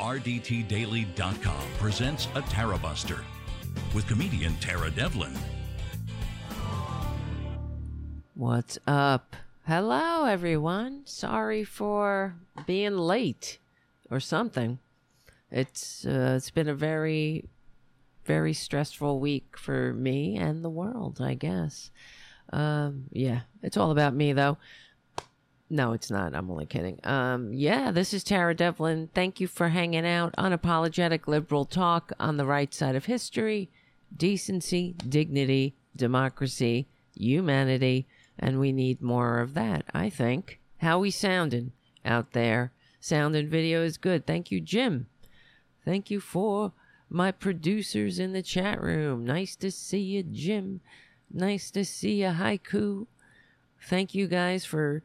RDTDaily.com presents a Tarabuster with comedian Tara Devlin. What's up? Hello, everyone. Sorry for being late or something. It's uh, it's been a very very stressful week for me and the world, I guess. Um, yeah, it's all about me though. No, it's not. I'm only kidding. Um, yeah, this is Tara Devlin. Thank you for hanging out. Unapologetic liberal talk on the right side of history, decency, dignity, democracy, humanity, and we need more of that, I think. How we sounding out there? Sound and video is good. Thank you, Jim. Thank you for my producers in the chat room. Nice to see you, Jim. Nice to see you, Haiku. Thank you guys for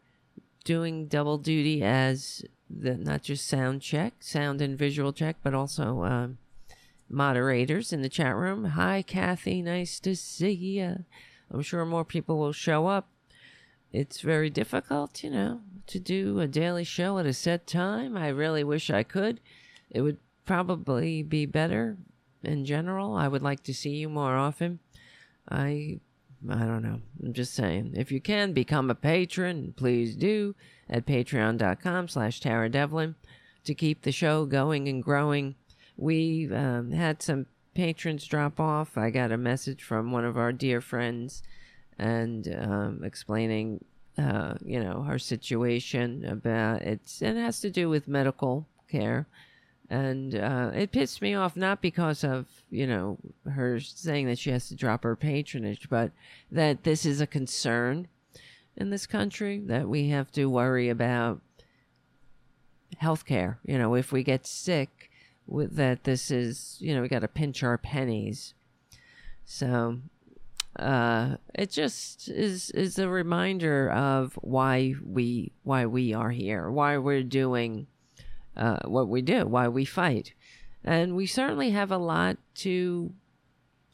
doing double duty as the not just sound check, sound and visual check, but also um, moderators in the chat room. Hi, Kathy. Nice to see you. I'm sure more people will show up. It's very difficult, you know, to do a daily show at a set time. I really wish I could. It would probably be better in general. I would like to see you more often. I I don't know. I'm just saying. If you can become a patron, please do at patreon.com slash Tara Devlin to keep the show going and growing. We um, had some patrons drop off. I got a message from one of our dear friends and um, explaining, uh, you know, her situation about it's, it has to do with medical care and uh, it pissed me off not because of you know her saying that she has to drop her patronage but that this is a concern in this country that we have to worry about health care you know if we get sick with that this is you know we got to pinch our pennies. So uh it just is is a reminder of why we why we are here why we're doing uh, what we do, why we fight. And we certainly have a lot to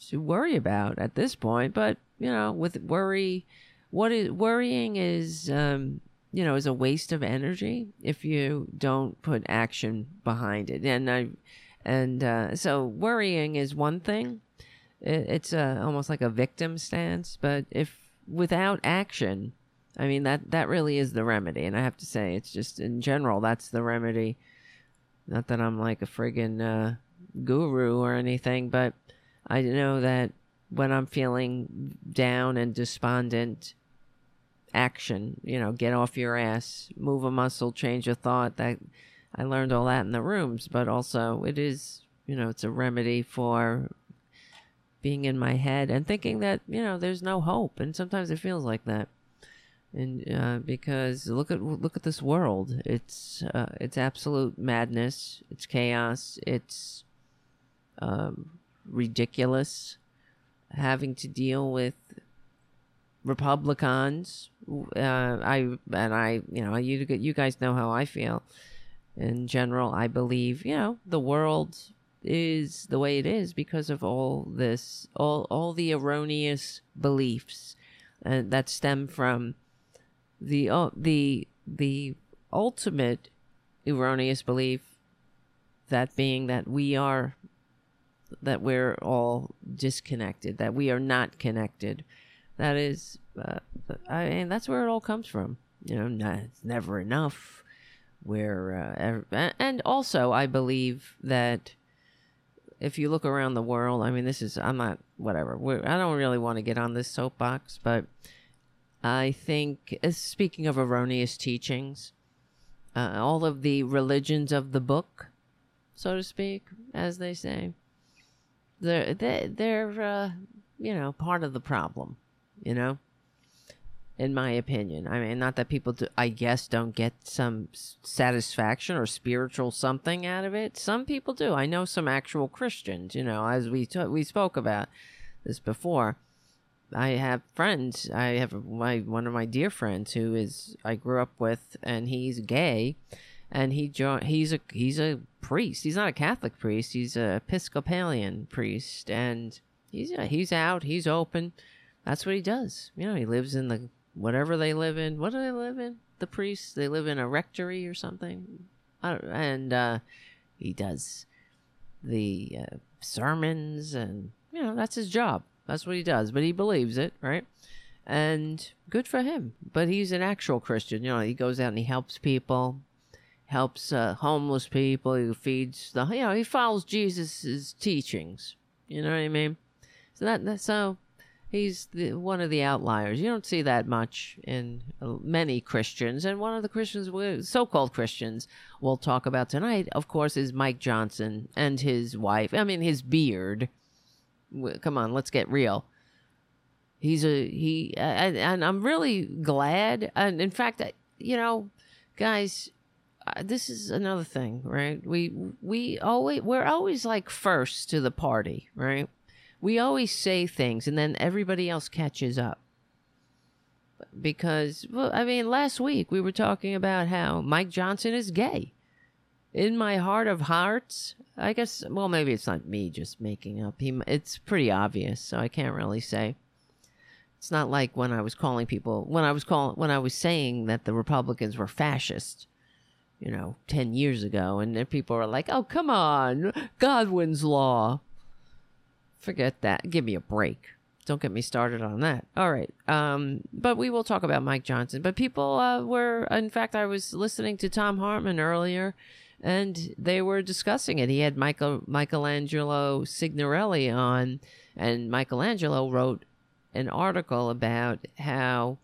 to worry about at this point. But you know, with worry, what is worrying is um, you know is a waste of energy if you don't put action behind it. And I and uh, so worrying is one thing. It, it's a, almost like a victim stance. But if without action, I mean that that really is the remedy. And I have to say, it's just in general that's the remedy not that I'm like a friggin' uh, guru or anything, but I know that when I'm feeling down and despondent, action, you know, get off your ass, move a muscle, change a thought. That I learned all that in the rooms, but also it is, you know, it's a remedy for being in my head and thinking that, you know, there's no hope. And sometimes it feels like that and uh, because look at look at this world. It's uh, it's absolute madness. It's chaos. It's um, ridiculous. Having to deal with republicans uh, i and i you know you you guys know how i feel. In general i believe you know the world is the way it is because of all this all all the erroneous beliefs uh, that stem from the uh, the the ultimate erroneous belief that being that we are that we're all disconnected that we are not connected. That is uh, i mean that's where it all comes from. You know not, it's never enough. Where uh, and also i believe that if you look around the world i mean this is i'm not whatever. I don't really want to get on this soapbox but I think, uh, speaking of erroneous teachings, uh, all of the religions of the book, so to speak, as they say, they're they, they're uh, you know part of the problem, you know. In my opinion, I mean, not that people, do, I guess, don't get some satisfaction or spiritual something out of it. Some people do. I know some actual Christians, you know, as we t- we spoke about this before I have friends. I have my one of my dear friends who is I grew up with, and he's gay, and he joined. He's a he's a priest. He's not a Catholic priest. He's a Episcopalian priest, and he's he's out. He's open. That's what he does. You know, he lives in the whatever they live in. What do they live in? The priests. They live in a rectory or something. and uh, He does the uh, sermons, and you know that's his job. That's what he does. But he believes it, right? And good for him. But he's an actual Christian. You know, he goes out and he helps people, helps uh, homeless people. He feeds the. You know, he follows Jesus's teachings. You know what I mean? So that, that so he's the, one of the outliers. You don't see that much in uh, many Christians. And one of the Christians, so-called Christians, we'll talk about tonight, of course, is Mike Johnson and his wife. I mean, his beard. Come on, let's get real. He's a he, and, and I'm really glad. And in fact, you know, guys, this is another thing, right? We we always we're always like first to the party, right? we always say things and then everybody else catches up. Because, well, I mean, last week we were talking about how Mike Johnson is gay. In my heart of hearts, I guess, well, maybe it's not me just making up. He, it's pretty obvious, so I can't really say. It's not like when I was calling people, when I was calling, when I was saying that the Republicans were fascist, you know, 10 years ago, and people were like, oh, come on, Godwin's law. Forget that. Give me a break. Don't get me started on that. All right. Um, but we will talk about Mike Johnson. But people uh, were, in fact, I was listening to Thom Hartmann earlier, and they were discussing it. He had Michael Michelangelo Signorile on, and Michelangelo wrote an article about how,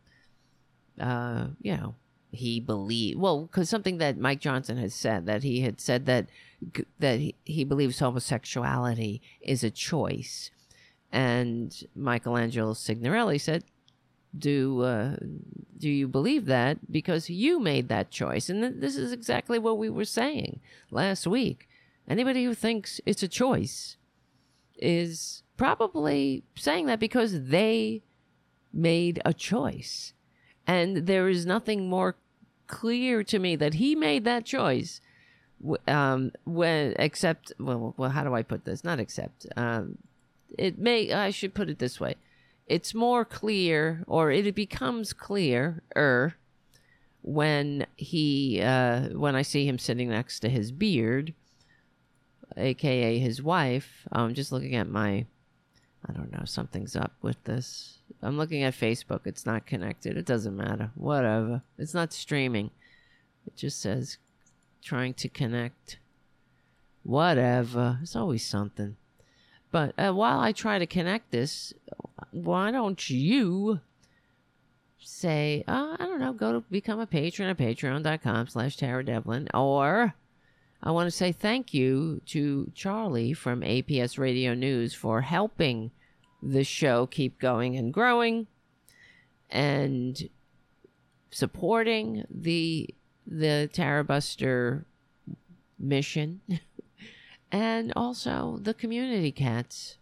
uh, you know, he believed well because something that Mike Johnson has said that he had said that that he, he believes homosexuality is a choice, and Michelangelo Signorile said, "Do uh, do you believe that because you made that choice?" And th- this is exactly what we were saying last week. Anybody who thinks it's a choice is probably saying that because they made a choice. And there is nothing more clear to me that he made that choice um, when except well, well, how do I put this? Not except. Um, it may I should put it this way: it's more clear, or it becomes clearer when he uh, when I see him sitting next to his beard, aka his wife. I'm just looking at my. I don't know. Something's up with this. I'm looking at Facebook. It's not connected. It doesn't matter. Whatever. It's not streaming. It just says trying to connect. Whatever. It's always something. But uh, while I try to connect this, why don't you say, uh, I don't know, go to become a patron at patreon.com slash Tara Devlin. Or I want to say thank you to Charlie from APS Radio News for helping the show keep going and growing and supporting the the Tarabuster mission and also the community cats.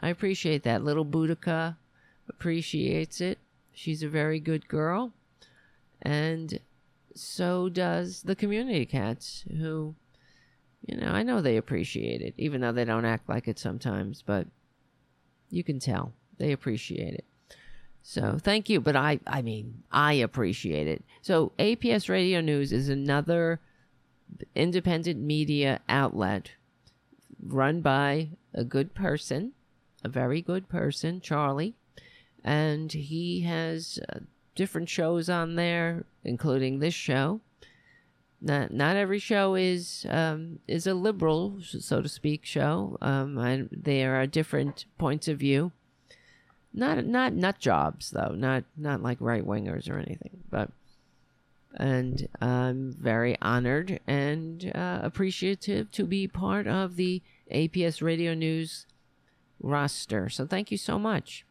I appreciate that. Little Boudica appreciates it. She's a very good girl. And so does the community cats, who, you know, I know they appreciate it, even though they don't act like it sometimes, but you can tell they appreciate it. So thank you, but I I mean I appreciate it. So APS Radio News is another independent media outlet run by a good person, a very good person, Charlie, and he has uh, different shows on there, including this show. Not not every show is um, is a liberal, so to speak, show. Um, and there are different points of view not not nut jobs though, not not like right wingers or anything, but and I'm very honored and uh, appreciative to be part of the APS Radio News roster. So thank you so much.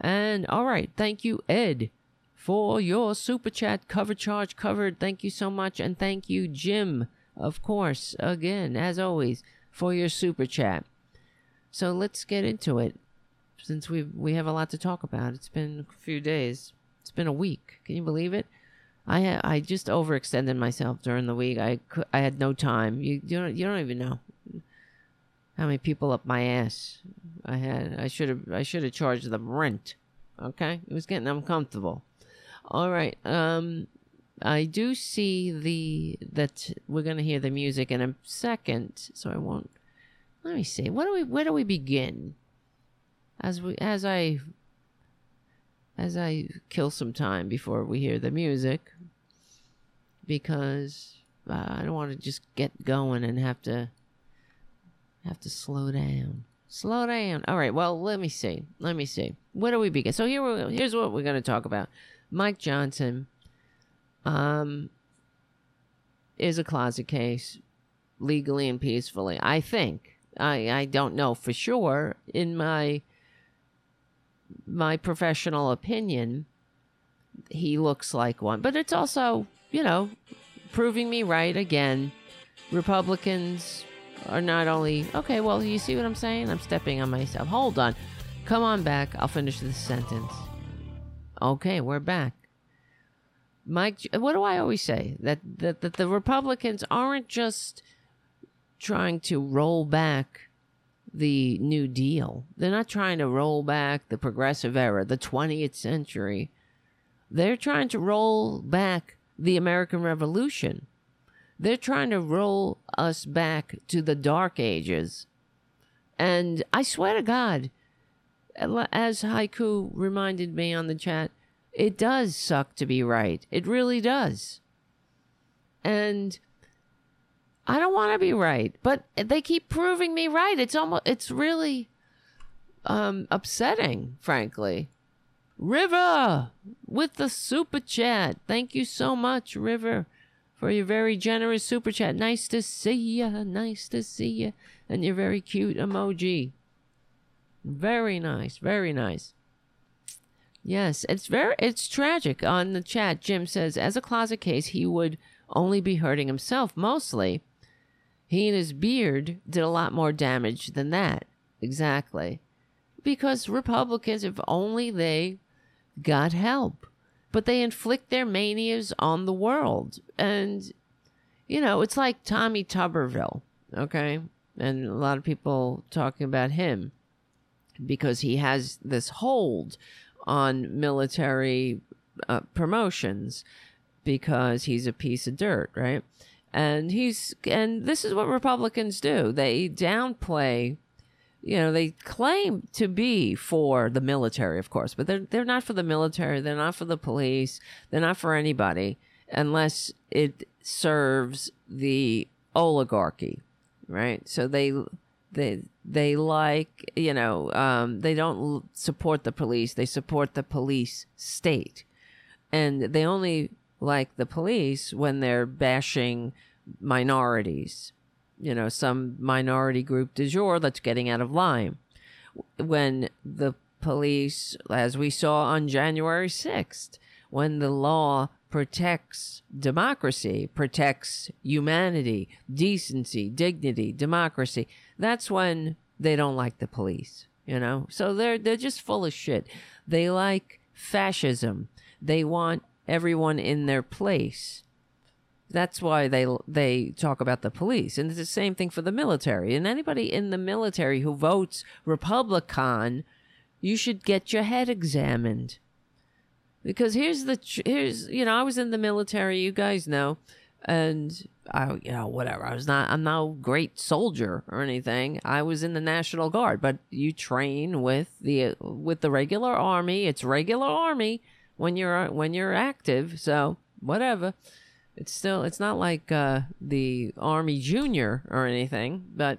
And all right, thank you, Ed, for your super chat cover charge covered. Thank you so much. And thank you, Jim, of course, again, as always, for your super chat. So let's get into it since we we have a lot to talk about. It's been a few days. It's been a week. Can you believe it? I I just overextended myself during the week. I I had no time. You you don't you don't even know how many people up my ass I had. I should have I should have charged them rent. Okay, it was getting uncomfortable. All right. Um, I do see the that we're gonna hear the music in a second, so I won't. Let me see. What do we? Where do we begin? As we as I as I kill some time before we hear the music, because uh, I don't want to just get going and have to have to slow down. Slow down. All right. Well, let me see. Let me see. Where do we begin? So here, we, here's what we're going to talk about. Mike Johnson, um, is a closet case, legally and peacefully. I think. I I don't know for sure. In my my professional opinion, he looks like one. But it's also, you know, proving me right again. Republicans are not only okay. Well, you see what I'm saying? I'm stepping on myself. Hold on. Come on back. I'll finish this sentence. Okay, we're back. Mike, what do I always say? That, that, that the Republicans aren't just trying to roll back the New Deal. They're not trying to roll back the progressive era, the 20th century. They're trying to roll back the American Revolution. They're trying to roll us back to the dark ages. And I swear to God, as Haiku reminded me on the chat, it does suck to be right. It really does. And I don't want to be right, but they keep proving me right. It's almost it's really um upsetting, frankly. River with the super chat. Thank you so much, River, for your very generous super chat. Nice to see ya. Nice to see ya. And your very cute emoji. Very nice. Very nice. Yes, it's very it's tragic. On the chat, Jim says as a closet case, he would only be hurting himself mostly. He and his beard did a lot more damage than that. Exactly. Because Republicans, if only they got help, but they inflict their manias on the world. And, you know, it's like Tommy Tuberville, okay? And a lot of people talking about him because he has this hold on military uh, promotions because he's a piece of dirt, right? And he's and this is what Republicans do. They downplay you know, they claim to be for the military, of course, but they're they're not for the military, they're not for the police, they're not for anybody unless it serves the oligarchy, right? So they they they like you know um, they don't support the police. They support the police state. And they only like the police when they're bashing minorities you know some minority group du jour that's getting out of line when the police as we saw on january 6th when the law protects democracy, protects humanity, decency, dignity, democracy. That's when they don't like the police, you know? So they're they're just full of shit. They like fascism. They want everyone in their place. That's why they they talk about the police, and it's the same thing for the military. And anybody in the military who votes Republican, you should get your head examined. Because here's the here's you know I was in the military you guys know and I you know whatever. I was not I'm no great soldier or anything. I was in the National Guard but you train with the with the regular army. It's regular army when you're when you're active. So whatever it's still it's not like uh, the army junior or anything but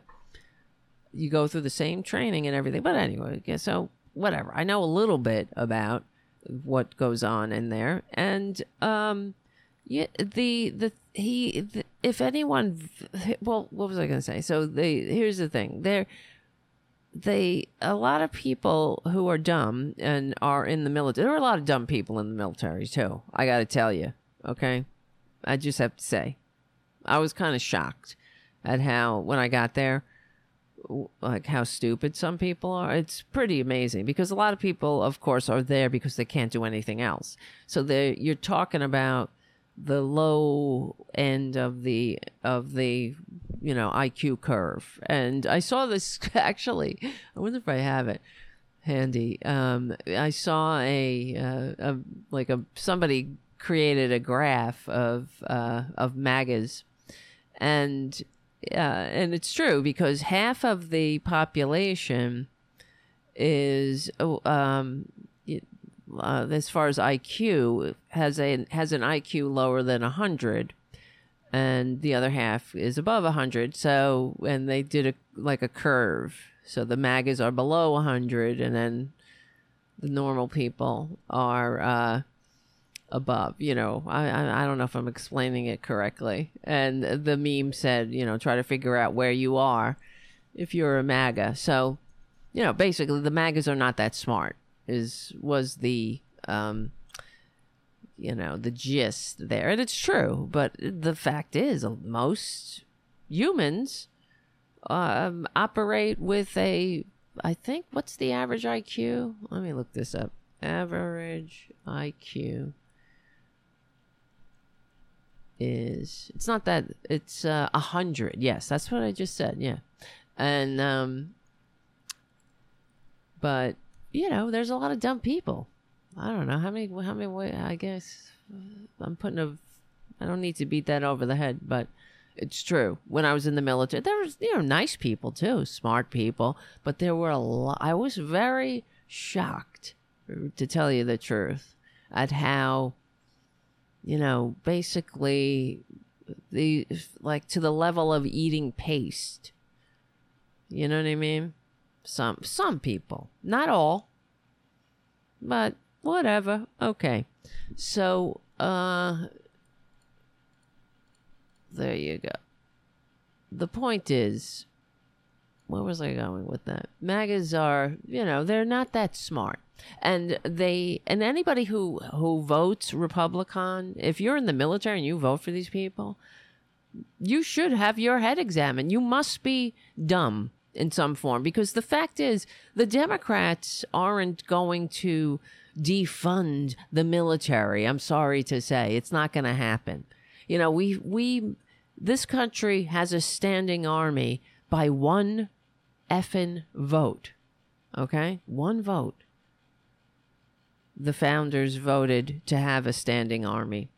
you go through the same training and everything. But anyway so whatever. I know a little bit about what goes on in there. And um yeah the the he the, if anyone well what was i going to say? So they here's the thing. There they a lot of people who are dumb and are in the military there are a lot of dumb people in the military too i got to tell you okay i just have to say i was kind of shocked at how when i got there like how stupid some people are. It's pretty amazing because a lot of people, of course, are there because they can't do anything else. So they you're talking about the low end of the of the you know IQ curve. And I saw this actually. I wonder if I have it handy. Um, I saw a, uh, a like a somebody created a graph of uh, of MAGAs, and uh, and it's true because half of the population is oh, um, uh, as far as IQ has a has an IQ lower than hundred, and the other half is above hundred. So and they did a like a curve. So the MAGAs are below hundred, and then the normal people are uh, above. You know, I, I I don't know if I'm explaining it correctly. And the meme said, you know, try to figure out where you are if you're a MAGA. So, you know, basically the MAGAs are not that smart. Is was the um, you know, the gist there, and it's true. But the fact is, most humans um, operate with a I think what's the average IQ? Let me look this up. Average IQ is it's not that it's uh, a uh, hundred. Yes, that's what I just said. Yeah, and um, but you know, there's a lot of dumb people. I don't know how many. How many? I guess I'm putting a. I don't need to beat that over the head, but it's true. When I was in the military, there was you know nice people too, smart people, but there were a lot. I was very shocked, to tell you the truth, at how, you know, basically, the like to the level of eating paste. You know what I mean? Some some people, not all, but whatever. Okay, so uh there you go. The point is, where was I going with that? MAGAs are, you know, they're not that smart. And they and anybody who who votes Republican, if you're in the military and you vote for these people, you should have your head examined. You must be dumb in some form because the fact is the Democrats aren't going to defund the military. I'm sorry to say, it's not going to happen. You know, we we this country has a standing army by one effing vote. Okay? One vote. The founders voted to have a standing army.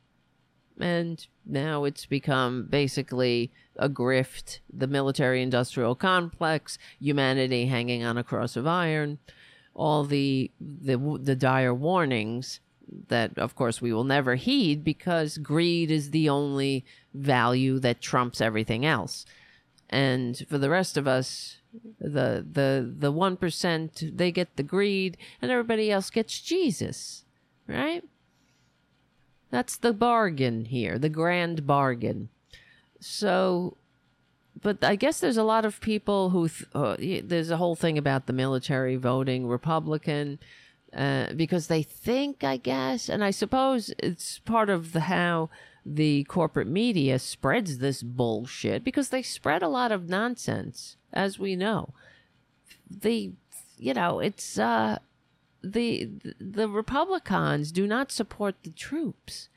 And now it's become basically a grift, the military industrial complex, humanity hanging on a cross of iron, all the the the dire warnings that of course we will never heed because greed is the only value that trumps everything else. And for the rest of us, the the the 1% they get the greed and everybody else gets Jesus, right? That's the bargain here, the grand bargain. So but I guess there's a lot of people who th- uh, there's a whole thing about the military voting Republican uh, because they think, I guess, and I suppose it's part of the how the corporate media spreads this bullshit because they spread a lot of nonsense, as we know. The, you know, it's uh, the the Republicans do not support the troops.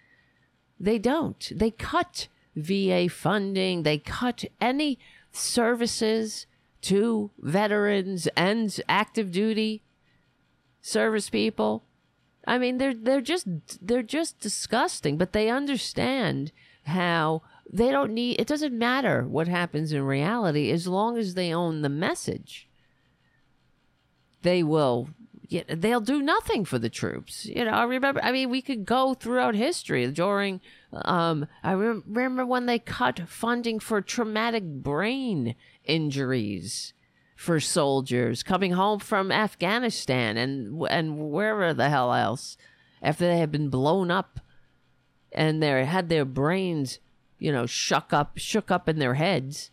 They don't. They cut VA funding. They cut any services to veterans and active duty service people. I mean, they're they're just they're just disgusting, but they understand how they don't need it doesn't matter what happens in reality as long as they own the message. They will they'll do nothing for the troops. You know, I remember I mean, we could go throughout history during um I remember when they cut funding for traumatic brain injuries for soldiers coming home from Afghanistan and and wherever the hell else after they had been blown up and they had their brains, you know, shook up shook up in their heads.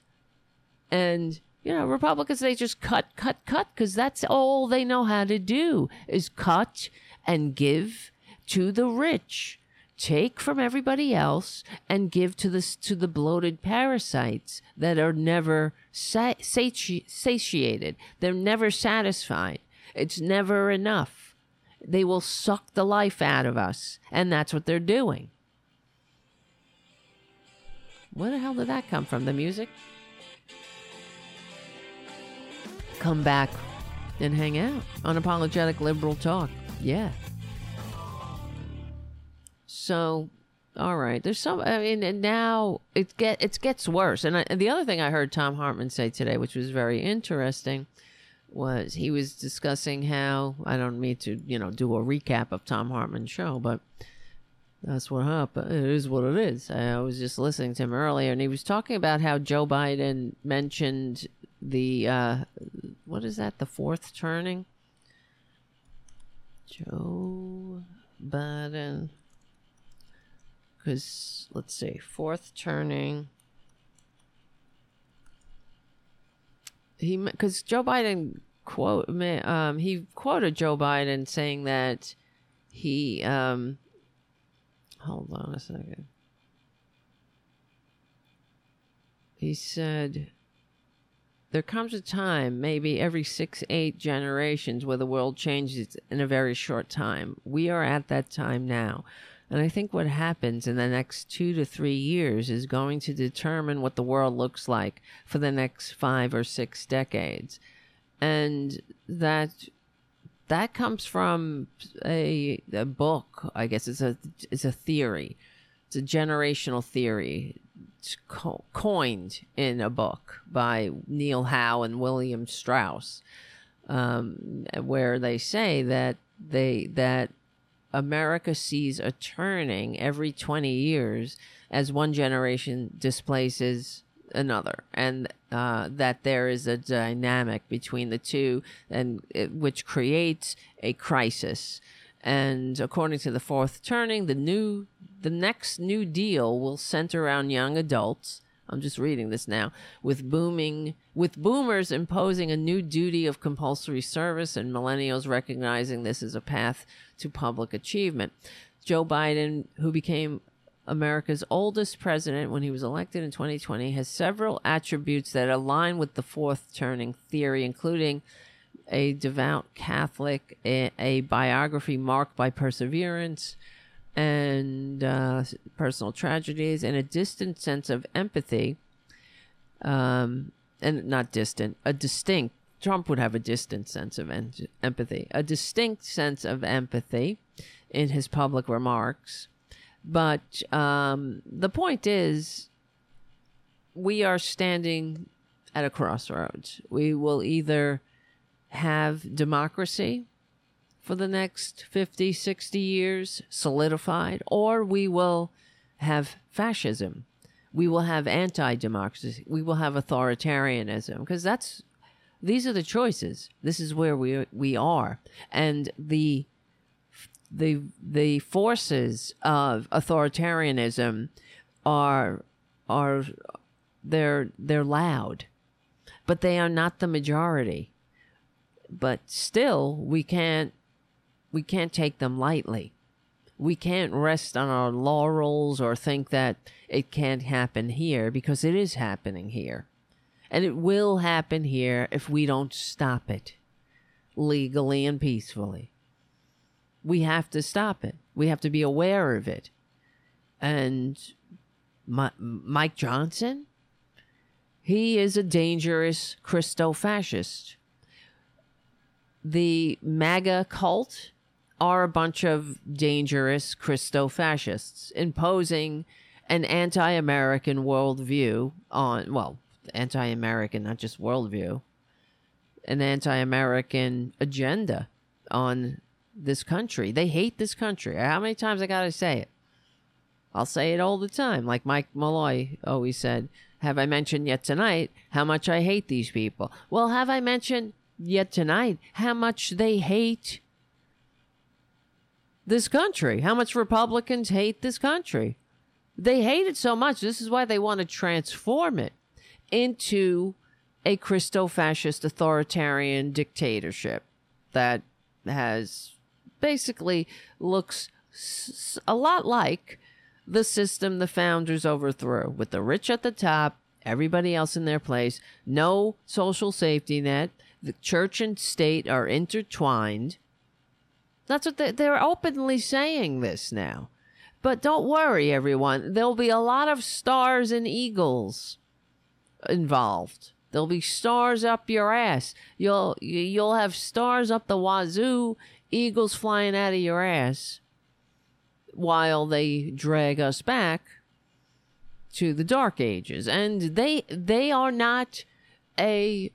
And you know, Republicans they just cut cut cut cuz that's all they know how to do is cut and give to the rich take from everybody else and give to the to the bloated parasites that are never sati- satiated. They're never satisfied. It's never enough. They will suck the life out of us, and that's what they're doing. Where the hell did that come from? The music? Come back and hang out. Unapologetic liberal talk. Yeah. So, all right, there's some. I mean, and now it get it gets worse. And, I, and the other thing I heard Thom Hartmann say today, which was very interesting, was he was discussing how I don't mean to you know do a recap of Thom Hartmann's show, but that's what happened. It is what it is. I was just listening to him earlier, and he was talking about how Joe Biden mentioned the uh, what is that? The fourth turning. Joe Biden. Because let's see, fourth turning. He because Joe Biden quote um he quoted Joe Biden saying that he um hold on a second. He said there comes a time, maybe every six, eight generations, where the world changes in a very short time. We are at that time now. And I think what happens in the next two to three years is going to determine what the world looks like for the next five or six decades. And that that comes from a, a book, I guess. It's a it's a theory. It's a generational theory. Co- coined in a book by Neil Howe and William Strauss, um, where they say that they that America sees a turning every twenty years as one generation displaces another, and uh, that there is a dynamic between the two, and it, which creates a crisis. And according to the fourth turning, the new the next new deal will center around young adults. I'm just reading this now. With booming with boomers imposing a new duty of compulsory service and millennials recognizing this as a path to public achievement. Joe Biden, who became America's oldest president when he was elected in 2020, has several attributes that align with the fourth turning theory, including a devout Catholic, a, a biography marked by perseverance and uh, personal tragedies, and a distant sense of empathy. Um, and not distant, a distinct. Trump would have a distant sense of en- empathy, a distinct sense of empathy in his public remarks. But um, the point is, we are standing at a crossroads. We will either have democracy for the next 50, 60 years solidified, or we will have fascism. We will have anti democracy. We will have authoritarianism because that's these are the choices. This is where we we are, and the the the forces of authoritarianism are are they're they're loud, but they are not the majority but still we can't we can't take them lightly. We can't rest on our laurels or think that it can't happen here because it is happening here. And it will happen here if we don't stop it legally and peacefully. We have to stop it. We have to be aware of it. And Mike Johnson, he is a dangerous Christo fascist the MAGA cult are a bunch of dangerous Christo fascists imposing an anti American worldview on, well, anti American, not just worldview, an anti American agenda on this country. They hate this country. How many times I got to say it? I'll say it all the time. Like Mike Malloy always said, Have I mentioned yet tonight how much I hate these people? Well, have I mentioned yet tonight how much they hate this country, how much Republicans hate this country. They hate it so much. This is why they want to transform it into a Christo fascist authoritarian dictatorship that has basically looks a lot like the system the founders overthrew with the rich at the top, everybody else in their place, no social safety net, the church and state are intertwined. That's what they, they're openly saying this now. But don't worry, everyone. There'll be a lot of stars and eagles involved. There'll be stars up your ass. You'll you'll have stars up the wazoo, eagles flying out of your ass. while they drag us back to the dark ages and they they are not a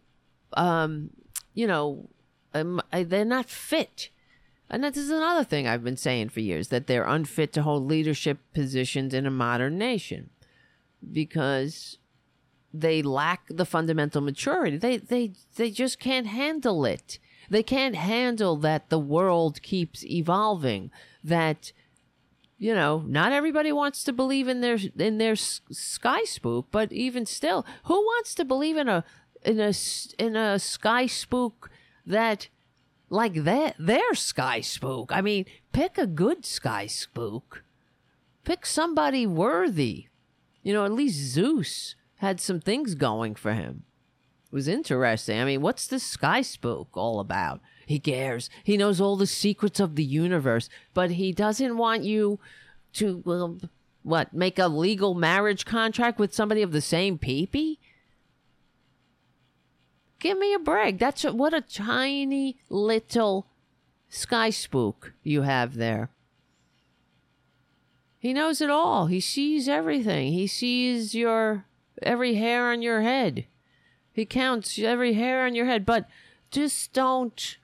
um you know um, they're not fit and this is another thing I've been saying for years that they're unfit to hold leadership positions in a modern nation because they lack the fundamental maturity. They they they just can't handle it. They can't handle that the world keeps evolving. That you know, not everybody wants to believe in their in their sky spook, but even still, who wants to believe in a in a in a sky spook that like that their sky spook? I mean, pick a good sky spook. Pick somebody worthy. You know, at least Zeus had some things going for him. Was interesting. I mean, what's this sky spook all about? He cares. He knows all the secrets of the universe, but he doesn't want you to well, what make a legal marriage contract with somebody of the same peepee. Give me a break. That's a, what a tiny little sky spook you have there. He knows it all. He sees everything. He sees your every hair on your head. He counts every hair on your head, but just don't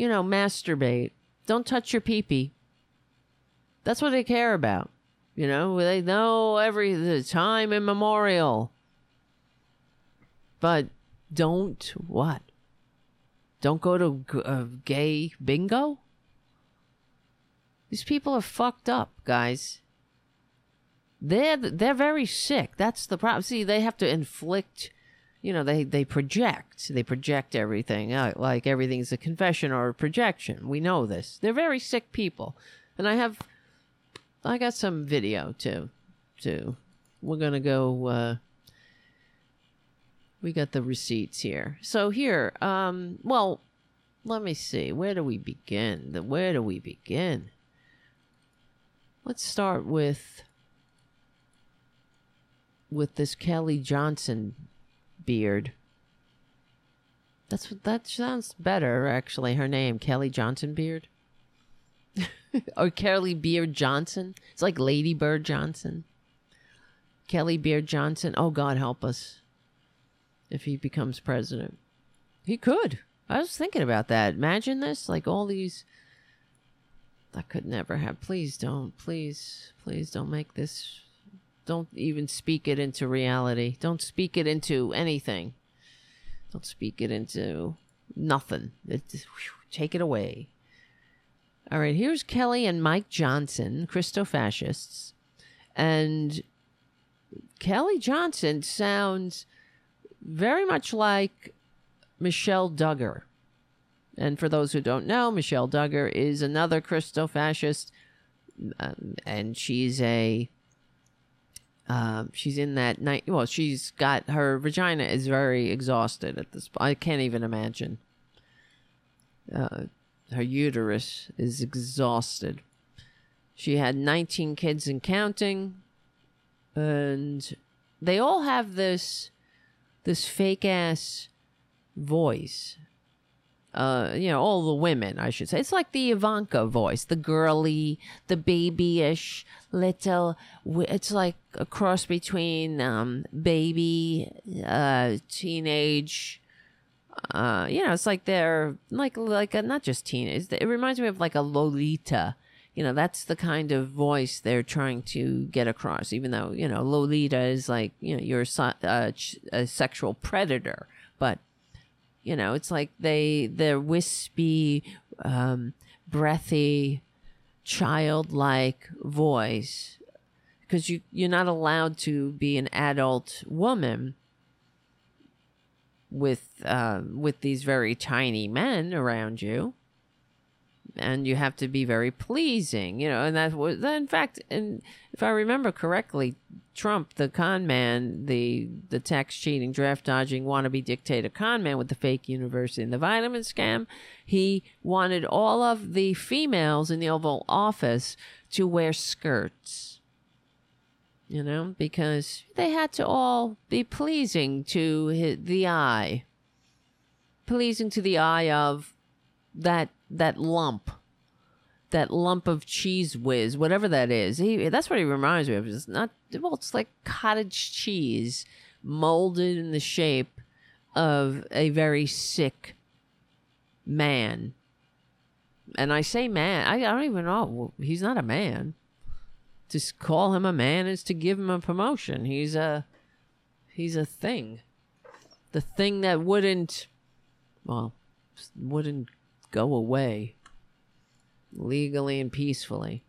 you know, masturbate. Don't touch your peepee. That's what they care about. You know, they know every the time immemorial. But don't what? Don't go to uh, gay bingo? These people are fucked up, guys. They're they're very sick. That's the problem. See, they have to inflict. You know, they they project. They project everything uh, like everything's a confession or a projection. We know this. They're very sick people, and I have. I got some video too. Too. We're gonna go. Uh, we got the receipts here. So here, um, well, let me see. Where do we begin? Where do we begin? Let's start with with this Kelly Johnson beard. That's what that sounds better actually. Her name Kelly Johnson Beard. or Kelly Beard Johnson. It's like Lady Bird Johnson. Kelly Beard Johnson. Oh God help us. If he becomes president. He could. I was thinking about that. Imagine this, like all these that could never have. Please don't. Please, please don't make this. Don't even speak it into reality. Don't speak it into anything. Don't speak it into nothing. It, whew, take it away. All right, here's Kelly and Mike Johnson, Christo fascists. And Kelly Johnson sounds very much like Michelle Duggar and for those who don't know, Michelle Duggar is another Christo fascist, um, and she's a uh, she's in that night. Well, she's got her vagina is very exhausted at this. I can't even imagine. Uh, her uterus is exhausted. She had 19 kids and counting, and they all have this this fake ass voice uh, you know, all the women, I should say. It's like the Ivanka voice, the girly, the babyish little. It's like a cross between um, baby, uh, teenage. Uh, you know, it's like they're like like a, not just teenage. It reminds me of like a Lolita. You know, that's the kind of voice they're trying to get across. Even though you know, Lolita is like you know you're a, uh, a sexual predator, but you know, it's like they they're wispy, um, breathy, childlike voice. Because you you're not allowed to be an adult woman with uh, with these very tiny men around you and you have to be very pleasing, you know, and that was in fact, and if I remember correctly, Trump, the con man, the the tax cheating, draft dodging, wannabe dictator con man with the fake university and the vitamin scam, he wanted all of the females in the Oval Office to wear skirts. You know, because they had to all be pleasing to the eye, pleasing to the eye of that that lump that lump of cheese whiz, whatever that is. He that's what he reminds me of. It's not well, it's like cottage cheese molded in the shape of a very sick man. And I say man, I, I don't even know. He's not a man. To call him a man is to give him a promotion. He's a he's a thing. The thing that wouldn't well, wouldn't go away legally and peacefully.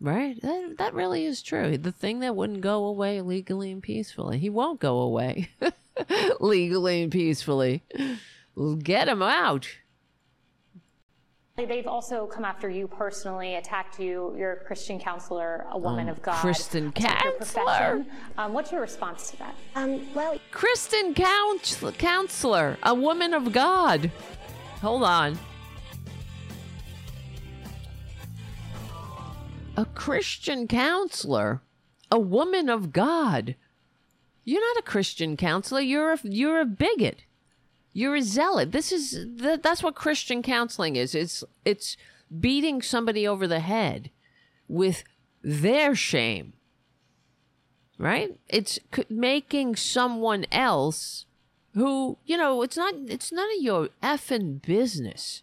Right? That, that really is true. The thing that wouldn't go away legally and peacefully. He won't go away legally and peacefully. Get him out. They've also come after you personally, attacked you. You're a Christian counselor, a woman Oh, of God. Kristen attacked your counselor. profession. Um, what's your response to that? Um, well, Kristen counsel- counselor, a woman of God. Hold on. A Christian counselor, a woman of God. You're not a Christian counselor. You're a you're a bigot. You're a zealot. This is th- that's what Christian counseling is. It's it's beating somebody over the head with their shame right? It's making someone else who, you know, it's not it's none of your effing business.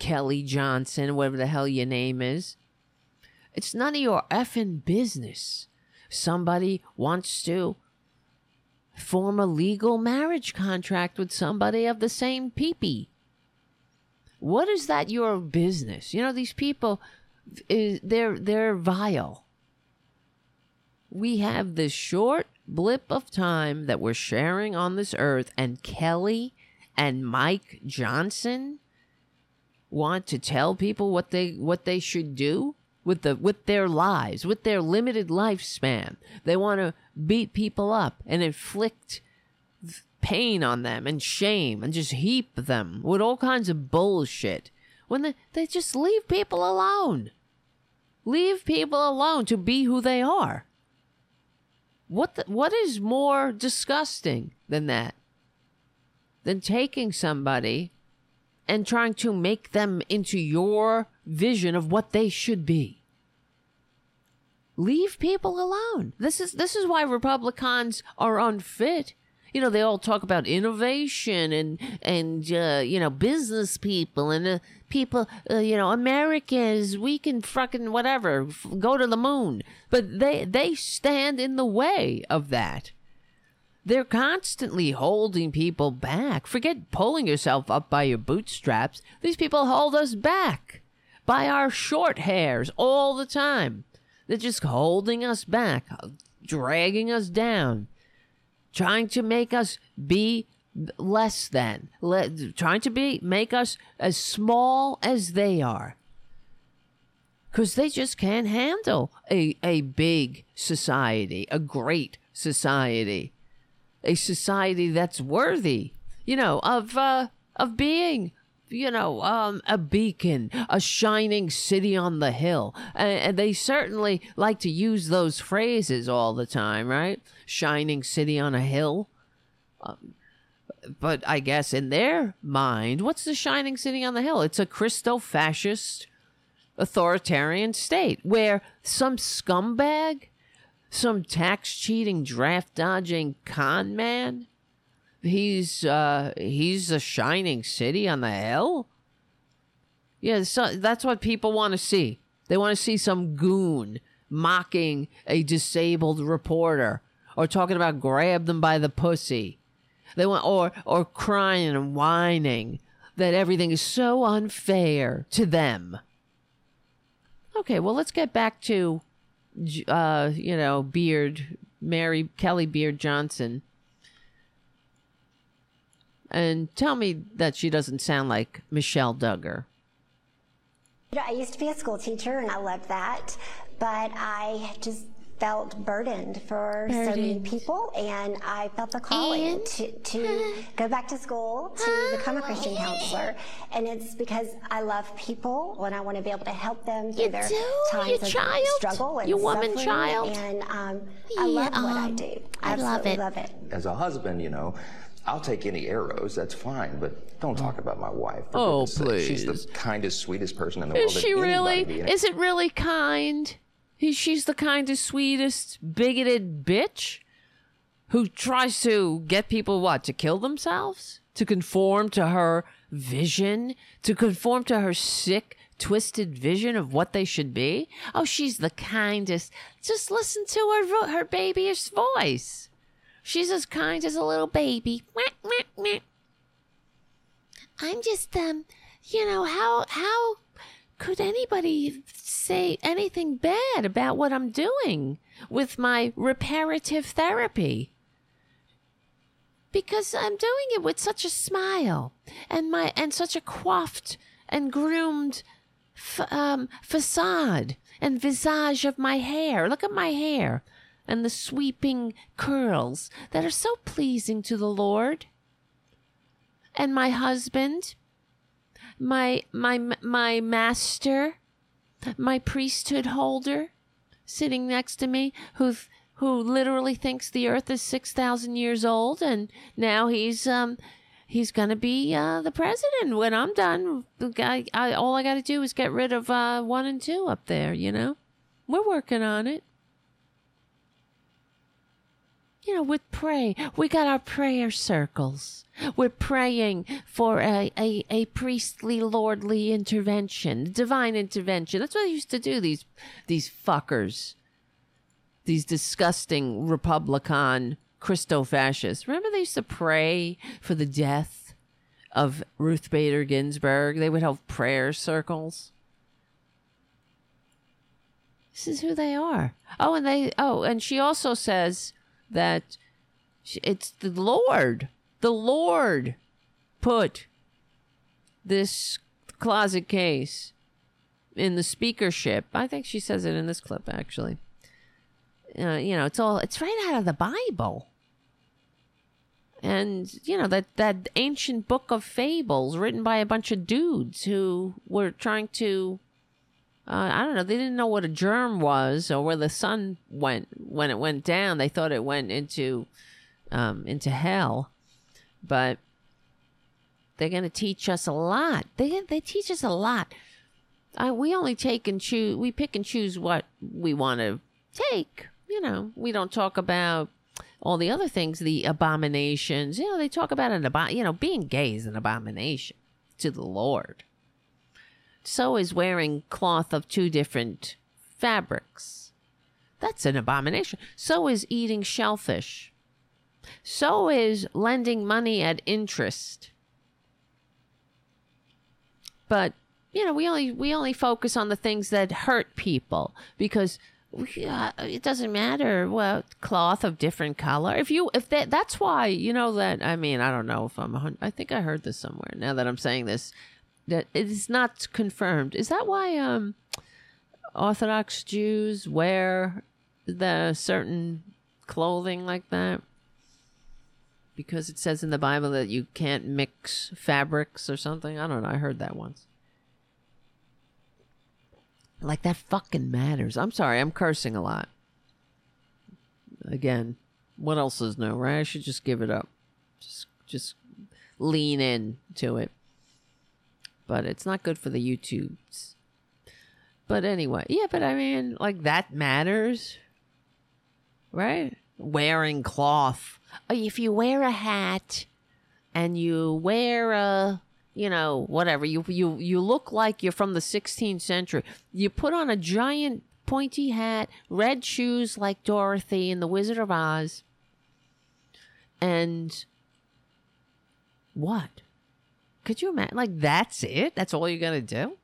Kelly Johnson, whatever the hell your name is. It's none of your effing business. Somebody wants to form a legal marriage contract with somebody of the same peepee. What is that your business? You know, these people is they're they're vile we have the short blip of time that we're sharing on this earth, and Kelly and Mike Johnson want to tell people what they what they should do with the with their lives, with their limited lifespan. They want to beat people up and inflict pain on them and shame and just heap them with all kinds of bullshit when they, they just leave people alone. Leave people alone to be who they are. What the, what is more disgusting than that? Than taking somebody and trying to make them into your vision of what they should be. Leave people alone. This is this is why Republicans are unfit. You know, they all talk about innovation and and uh, you know business people and uh, people. Uh, you know, Americans. We can fucking whatever f- go to the moon, but they they stand in the way of that. They're constantly holding people back. Forget pulling yourself up by your bootstraps. These people hold us back by our short hairs all the time. They're just holding us back, dragging us down, trying to make us be less than, le- trying to be make us as small as they are. Cuz they just can't handle a a big society, a great society a society that's worthy, you know, of uh, of being, you know, um, a beacon, a shining city on the hill. And, and they certainly like to use those phrases all the time, right? Shining city on a hill. Um, but I guess in their mind, what's the shining city on the hill? It's a Christo fascist authoritarian state where some scumbag some tax cheating, draft dodging con man. He's uh he's a shining city on the hill. Yeah, so that's what people want to see. They want to see some goon mocking a disabled reporter or talking about grab them by the pussy. They want or or crying and whining that everything is so unfair to them. Okay, well let's get back to uh, you know, Beard, Mary Kelly Beard Johnson. And tell me that she doesn't sound like Michelle Duggar. you I used to be a school teacher and I loved that, but I just felt burdened for so many people and I felt the calling And? to, to go back to school to become a Christian counselor. And it's because I love people and I want to be able to help them through You their do? times You of child? struggle and You woman suffering. child? And um, I love what I um, do. I love Absolutely it. love it. as a husband, you know, I'll take any arrows. That's fine, but don't talk about my wife. Oh, sake. She's the kindest, sweetest person in the Is world. that she really? anybody can be. Is it really kind? He, she's the kindest, sweetest, bigoted bitch who tries to get people what to kill themselves, to conform to her vision, to conform to her sick, twisted vision of what they should be. Oh, she's the kindest. Just listen to her vo- her babyish voice. She's as kind as a little baby. I'm just um, you know how how could anybody say anything bad about what I'm doing with my reparative therapy? Because I'm doing it with such a smile and my and such a coiffed and groomed f- um, facade and visage of my hair. Look at my hair and the sweeping curls that are so pleasing to the Lord. And my husband, my my my master, my priesthood holder, sitting next to me, who who literally thinks the Earth is six thousand years old, and now he's um he's gonna be uh, the president when I'm done. Guy, I, all I got to do is get rid of uh, one and two up there. You know, we're working on it. You know, with pray, we got our prayer circles. We're praying for a, a, a priestly, lordly intervention, divine intervention. That's what they used to do. These these fuckers, these disgusting Republican Christo fascists. Remember, they used to pray for the death of Ruth Bader Ginsburg. They would have prayer circles. This is who they are. Oh, and they. Oh, and she also says that it's the Lord. The Lord put this closet case in the speakership. I think she says it in this clip, actually. Uh, you know, it's all it's right out of the Bible. And you know that that ancient book of fables written by a bunch of dudes who were trying to uh, I don't know. They didn't know what a germ was or where the sun went when it went down. They thought it went into um, into hell, but they're going to teach us a lot. They they teach us a lot. We only take and choose. We pick and choose what we want to take. You know, we don't talk about all the other things, the abominations. You know, they talk about an abo- You know, being gay is an abomination to the Lord so is wearing cloth of two different fabrics. That's an abomination. So is eating shellfish. So is lending money at interest. But you know, we only we only focus on the things that hurt people because we, uh, it doesn't matter what cloth of different color. If you if that that's why you know that I mean I don't know if I'm I think I heard this somewhere. Now that I'm saying this, that it is not confirmed. Is that why um Orthodox Jews wear the certain clothing like that? Because it says in the Bible that you can't mix fabrics or something. I don't know. I heard that once. Like that fucking matters. I'm sorry, I'm cursing a lot. Again, what else is new, right? I should just give it up. Just just lean in to it but it's not good for the YouTubes. But anyway, yeah, but I mean, like that matters, right? Wearing cloth. Uh, If you wear a hat and you wear a, you know, whatever, you you you look like you're from the 16th century. You put on a giant pointy hat, red shoes like Dorothy in The Wizard of Oz, and what? Could you imagine? Like, that's it? That's all you're going to do?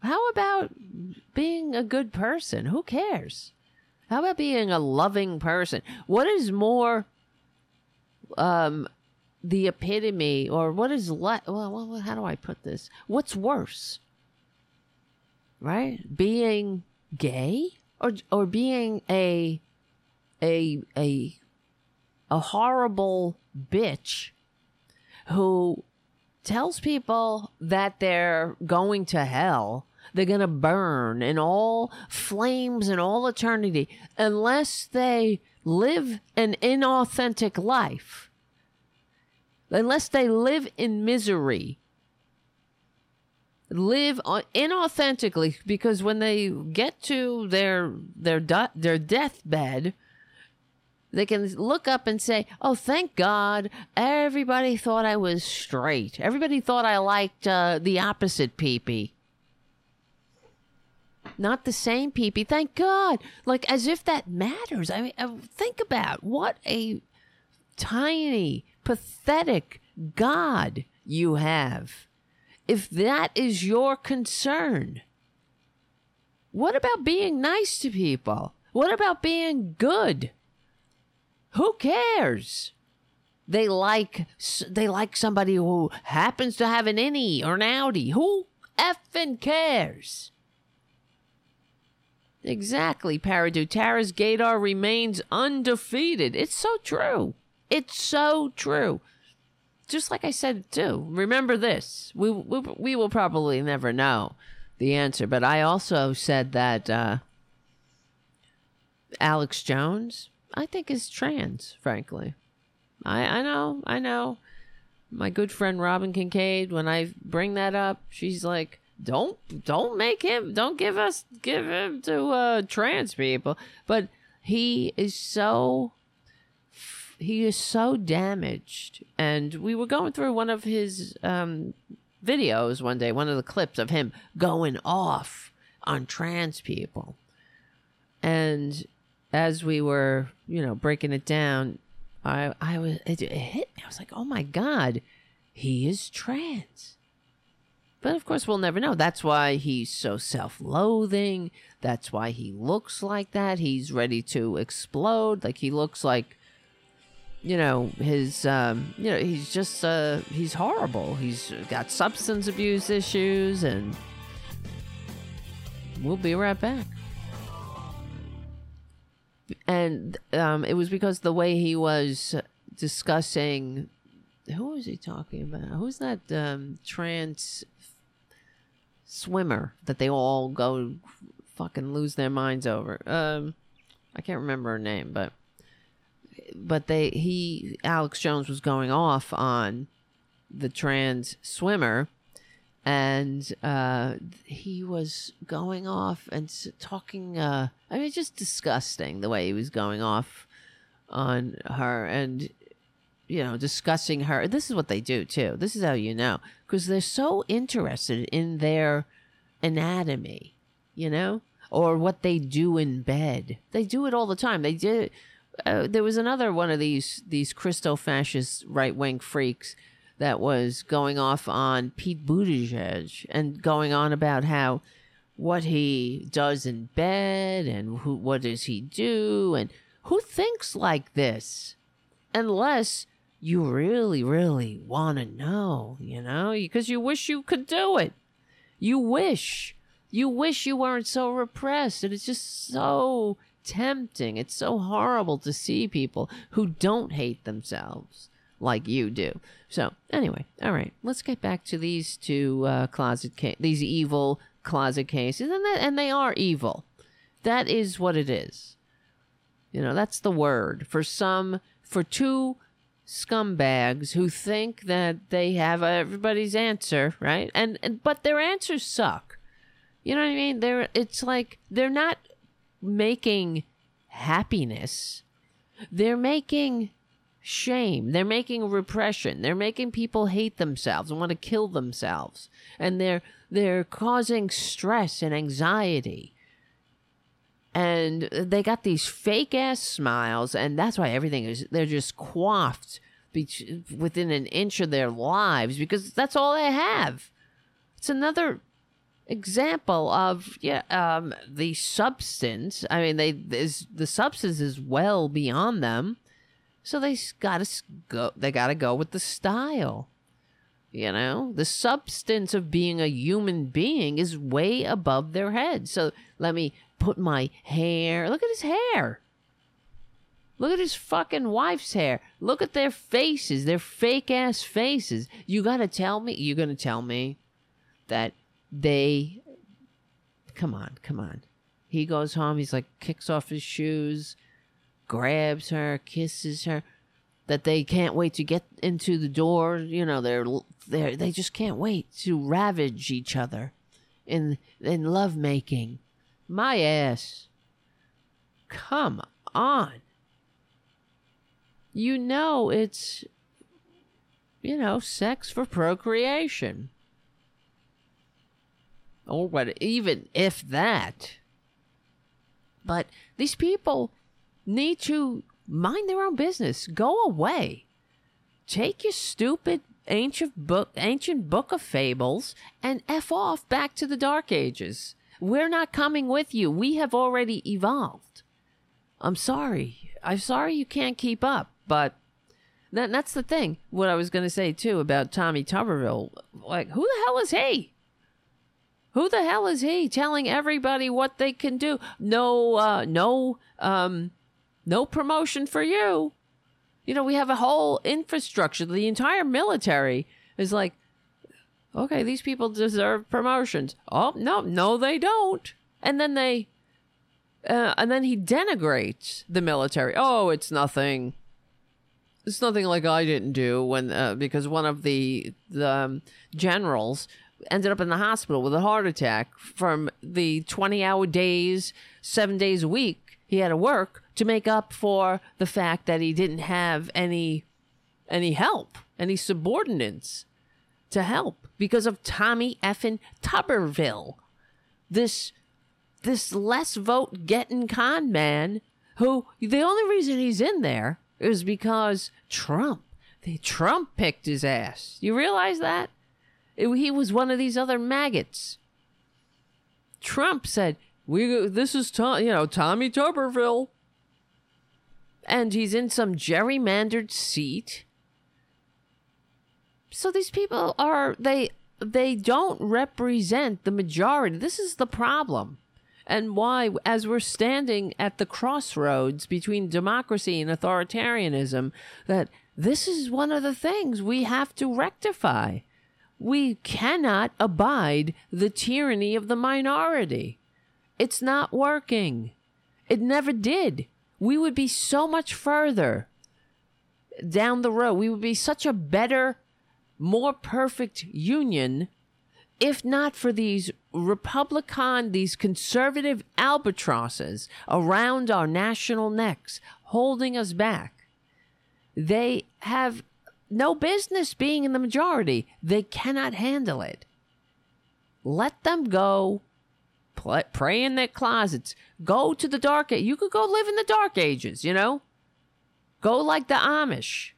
How about being a good person? Who cares? How about being a loving person? What is more um the epitome or what is le- well, how do I put this? What's worse? Right? Being gay or or being a a a a horrible bitch who tells people that they're going to hell. They're going to burn in all flames in all eternity unless they live an inauthentic life. unless they live in misery, live inauthentically, because when they get to their their their deathbed, they can look up and say, "Oh, thank God, everybody thought I was straight. Everybody thought I liked uh, the opposite peepee." Not the same peepee. Thank God. Like as if that matters. I mean, uh, think about what a tiny, pathetic God you have. If that is your concern, what about being nice to people? What about being good? Who cares? They like they like somebody who happens to have an innie or an outie. Who effing cares? Exactly, Paradu. Tara's Gator remains undefeated. It's so true. It's so true. Just like I said too. Remember this. We we, we will probably never know the answer, but I also said that uh, Alex Jones, I think, is trans. Frankly, I I know I know. My good friend Robin Kincaid, when I bring that up, she's like, "Don't don't make him. Don't give us give him to uh, trans people." But he is so he is so damaged. And we were going through one of his um, videos one day, one of the clips of him going off on trans people. And as we were, you know, breaking it down, I I was it, it hit me. I was like, "Oh my god, he is trans." But of course, we'll never know. That's why he's so self loathing. That's why he looks like that. He's ready to explode. Like he looks like you know his um you know he's just uh he's horrible he's got substance abuse issues and we'll be right back and um it was because the way he was discussing who was he talking about? Who's that um trans swimmer that they all go fucking lose their minds over? Um i can't remember her name but but they he Alex Jones was going off on the trans swimmer and uh, he was going off and talking uh, I mean just disgusting the way he was going off on her and you know discussing her. This is what they do too. This is how you know because they're so interested in their anatomy you know or what they do in bed. They do it all the time. They did uh, there was another one of these these Christo fascist right wing freaks that was going off on Pete Buttigieg and going on about how what he does in bed and who what does he do and who thinks like this unless you really really want to know you know because you wish you could do it you wish you wish you weren't so repressed and it's just so tempting. It's so horrible to see people who don't hate themselves like you do. So anyway, all right, let's get back to these two uh, closet ca- these evil closet cases, and that, and they are evil. That is what it is. You know, that's the word for some for two scumbags who think that they have everybody's answer, right? And, and but their answers suck. You know what I mean? They're it's like they're not making happiness. They're making shame. They're making repression. They're making people hate themselves and want to kill themselves. And they're they're causing stress and anxiety. And they got these fake ass smiles, and that's why everything is they're just coiffed be- within an inch of their lives because that's all they have. It's another example of yeah um the substance i mean they is the substance is well beyond them so they gotta go they gotta go with the style you know? The substance of being a human being is way above their head. So let me put my hair look at his hair. Look at his fucking wife's hair. Look at their faces, their fake ass faces. You gotta tell me, you're gonna tell me that they come on come on. He goes home he's like kicks off his shoes grabs her kisses her that they can't wait to get into the door. You know, they're they they just can't wait to ravage each other in in love making. My ass. Come on. You know it's you know, sex for procreation. Or what even if that. But these people need to mind their own business. Go away. Take your stupid ancient book ancient book of fables and F off back to the dark ages. We're not coming with you. We have already evolved. I'm sorry. I'm sorry you can't keep up, but that, that's the thing. What I was going to say too about Tommy Tuberville. Like, who the hell is he? Who the hell is he telling everybody what they can do? No, uh, no, um, no promotion for you. You know, we have a whole infrastructure. The entire military is like, okay, these people deserve promotions. Oh, no, no, they don't. And then they, uh, and then he denigrates the military. Oh, it's nothing. It's nothing like I didn't do when, uh, because one of the, the um, generals ended up in the hospital with a heart attack from the 20 hour days, seven days a week he had to work to make up for the fact that he didn't have any any help, any subordinates to help because of Tommy effin Tuberville. This this less vote getting con man who the only reason he's in there is because Trump. The Trump picked his ass. You realize that? It, he was one of these other maggots. Trump said, "We this is Tom, you know Tommy Tuberville," and he's in some gerrymandered seat. So these people are they they don't represent the majority. This is the problem. And why, as we're standing at the crossroads between democracy and authoritarianism, that this is one of the things we have to rectify we cannot abide the tyranny of the minority. It's not working. It never did. We would be so much further down the road. We would be such a better, more perfect union if not for these Republican, these conservative albatrosses around our national necks holding us back. They have no business being in the majority. They cannot handle it. Let them go. Pray in their closets. Go to the dark. You could go live in the dark ages, you know? Go like the Amish.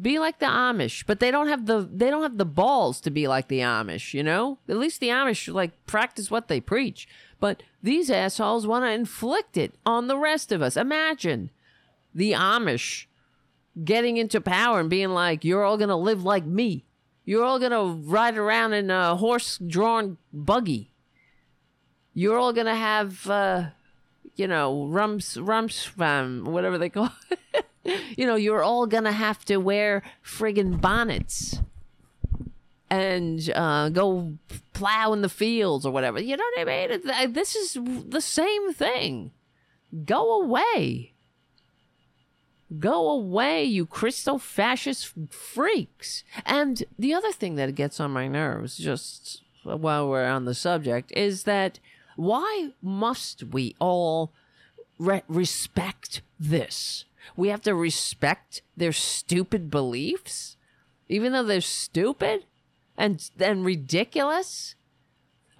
Be like the Amish, but they don't have the they don't have the balls to be like the Amish, you know? At least the Amish like practice what they preach. But these assholes want to inflict it on the rest of us. Imagine the Amish getting into power and being like, you're all going to live like me. You're all going to ride around in a horse drawn buggy. You're all to have, uh, you know, rums, rumsfam, whatever they call it. you know, you're all to have to wear friggin' bonnets and uh, go plow in the fields or whatever. You know what I mean? This is the same thing. Go away. Go away, you Christo fascist freaks. And the other thing that gets on my nerves, just while we're on the subject, is that why must we all re- respect this? We have to respect their stupid beliefs, even though they're stupid and and ridiculous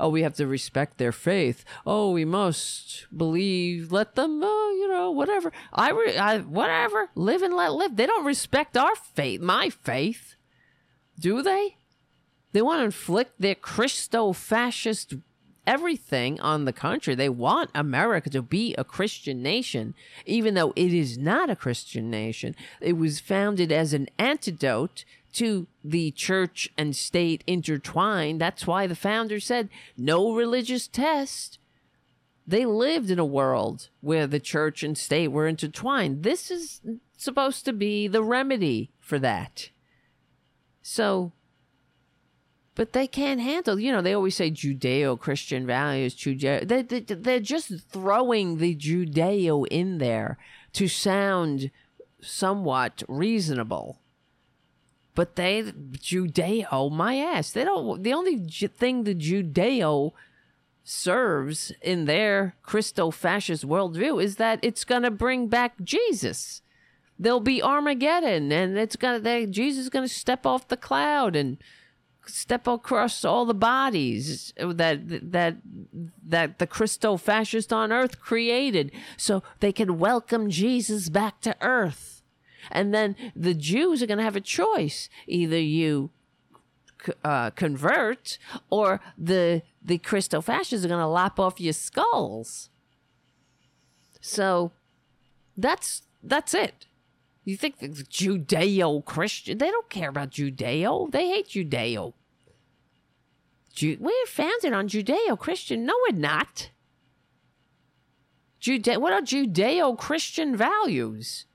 oh, we have to respect their faith. Oh, we must believe. Let them, uh, you know, whatever. I, re- I, whatever. Live and let live. They don't respect our faith, my faith, do they? They want to inflict their Christo-fascist everything on the country. They want America to be a Christian nation, even though it is not a Christian nation. It was founded as an antidote to the church and state intertwined. That's why the founders said no religious test. They lived in a world where the church and state were intertwined. This is supposed to be the remedy for that. So, but they can't handle, you know, they always say Judeo Christian values, Judeo. They, they, they're just throwing the Judeo in there to sound somewhat reasonable. But they, Judeo, my ass, they don't, the only thing the Judeo serves in their Christo fascist worldview is that it's going to bring back Jesus. There'll be Armageddon and it's going to, Jesus is going to step off the cloud and step across all the bodies that that that the Christo fascist on earth created so they can welcome Jesus back to earth. And then the Jews are going to have a choice. Either you uh, convert or the the Christo fascists are going to lop off your skulls. So that's that's it. You think the Judeo Christian? They don't care about Judeo. They hate Judeo. Ju- we're founded on Judeo Christian. No, we're not. Jude- what are Judeo Christian values?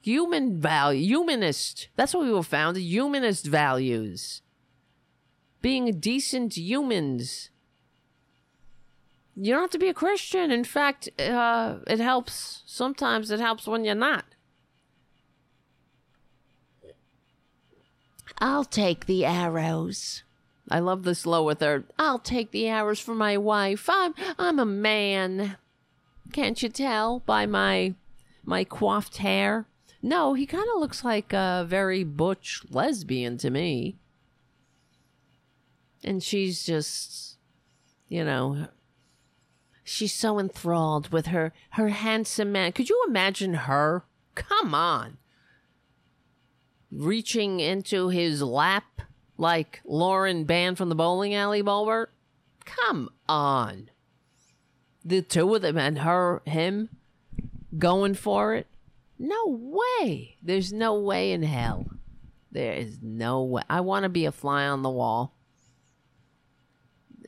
Human value, humanist. That's what we were founded. Humanist values. Being decent humans. You don't have to be a Christian. In fact, uh, it helps. Sometimes it helps when you're not. I'll take the arrows. I love this lower third. I'll take the arrows for my wife. I'm I'm a man. Can't you tell by my my coiffed hair? No, he kind of looks like a very butch lesbian to me. And she's just, you know, she's so enthralled with her her handsome man. Could you imagine her? Come on. Reaching into his lap like Lauren Band from the bowling alley, Boebert? Come on. The two of them and her, him, going for it? No way. There's no way in hell. There is no way. I want to be a fly on the wall.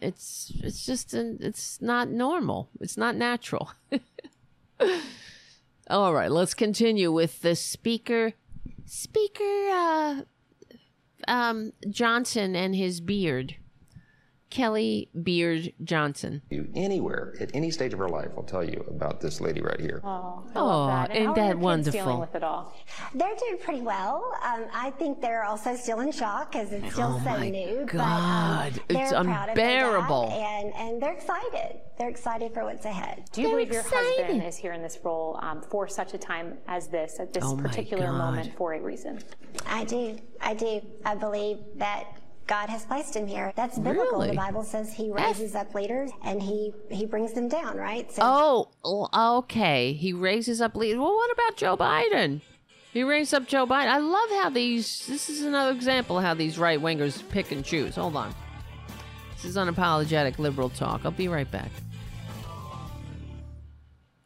It's it's just an, it's not normal. It's not natural. All right, let's continue with the speaker Speaker uh um Johnson and his beard. Kelly Beard Johnson. You anywhere at any stage of her life will tell you about this lady right here. Oh, I Aw, love that. And ain't how are that your kids wonderful? dealing with it all? They're doing pretty well. Um, I think they're also still in shock because it's still Oh so my new. God, but, um, it's they're proud of their dad, unbearable. and and they're excited. They're excited for what's ahead. Do you They're believe your husband is here in this role um, for such a time as this, at this Oh particular moment, for a reason? I do. I do. I believe that God has placed him here. That's biblical. Really? The Bible says He raises up leaders and He He brings them down. Right. So Oh, okay. He raises up lead. Well, what about Joe Biden? He raised up Joe Biden. I love how these. This is another example of how these right wingers pick and choose. Hold on. This is unapologetic liberal talk. I'll be right back.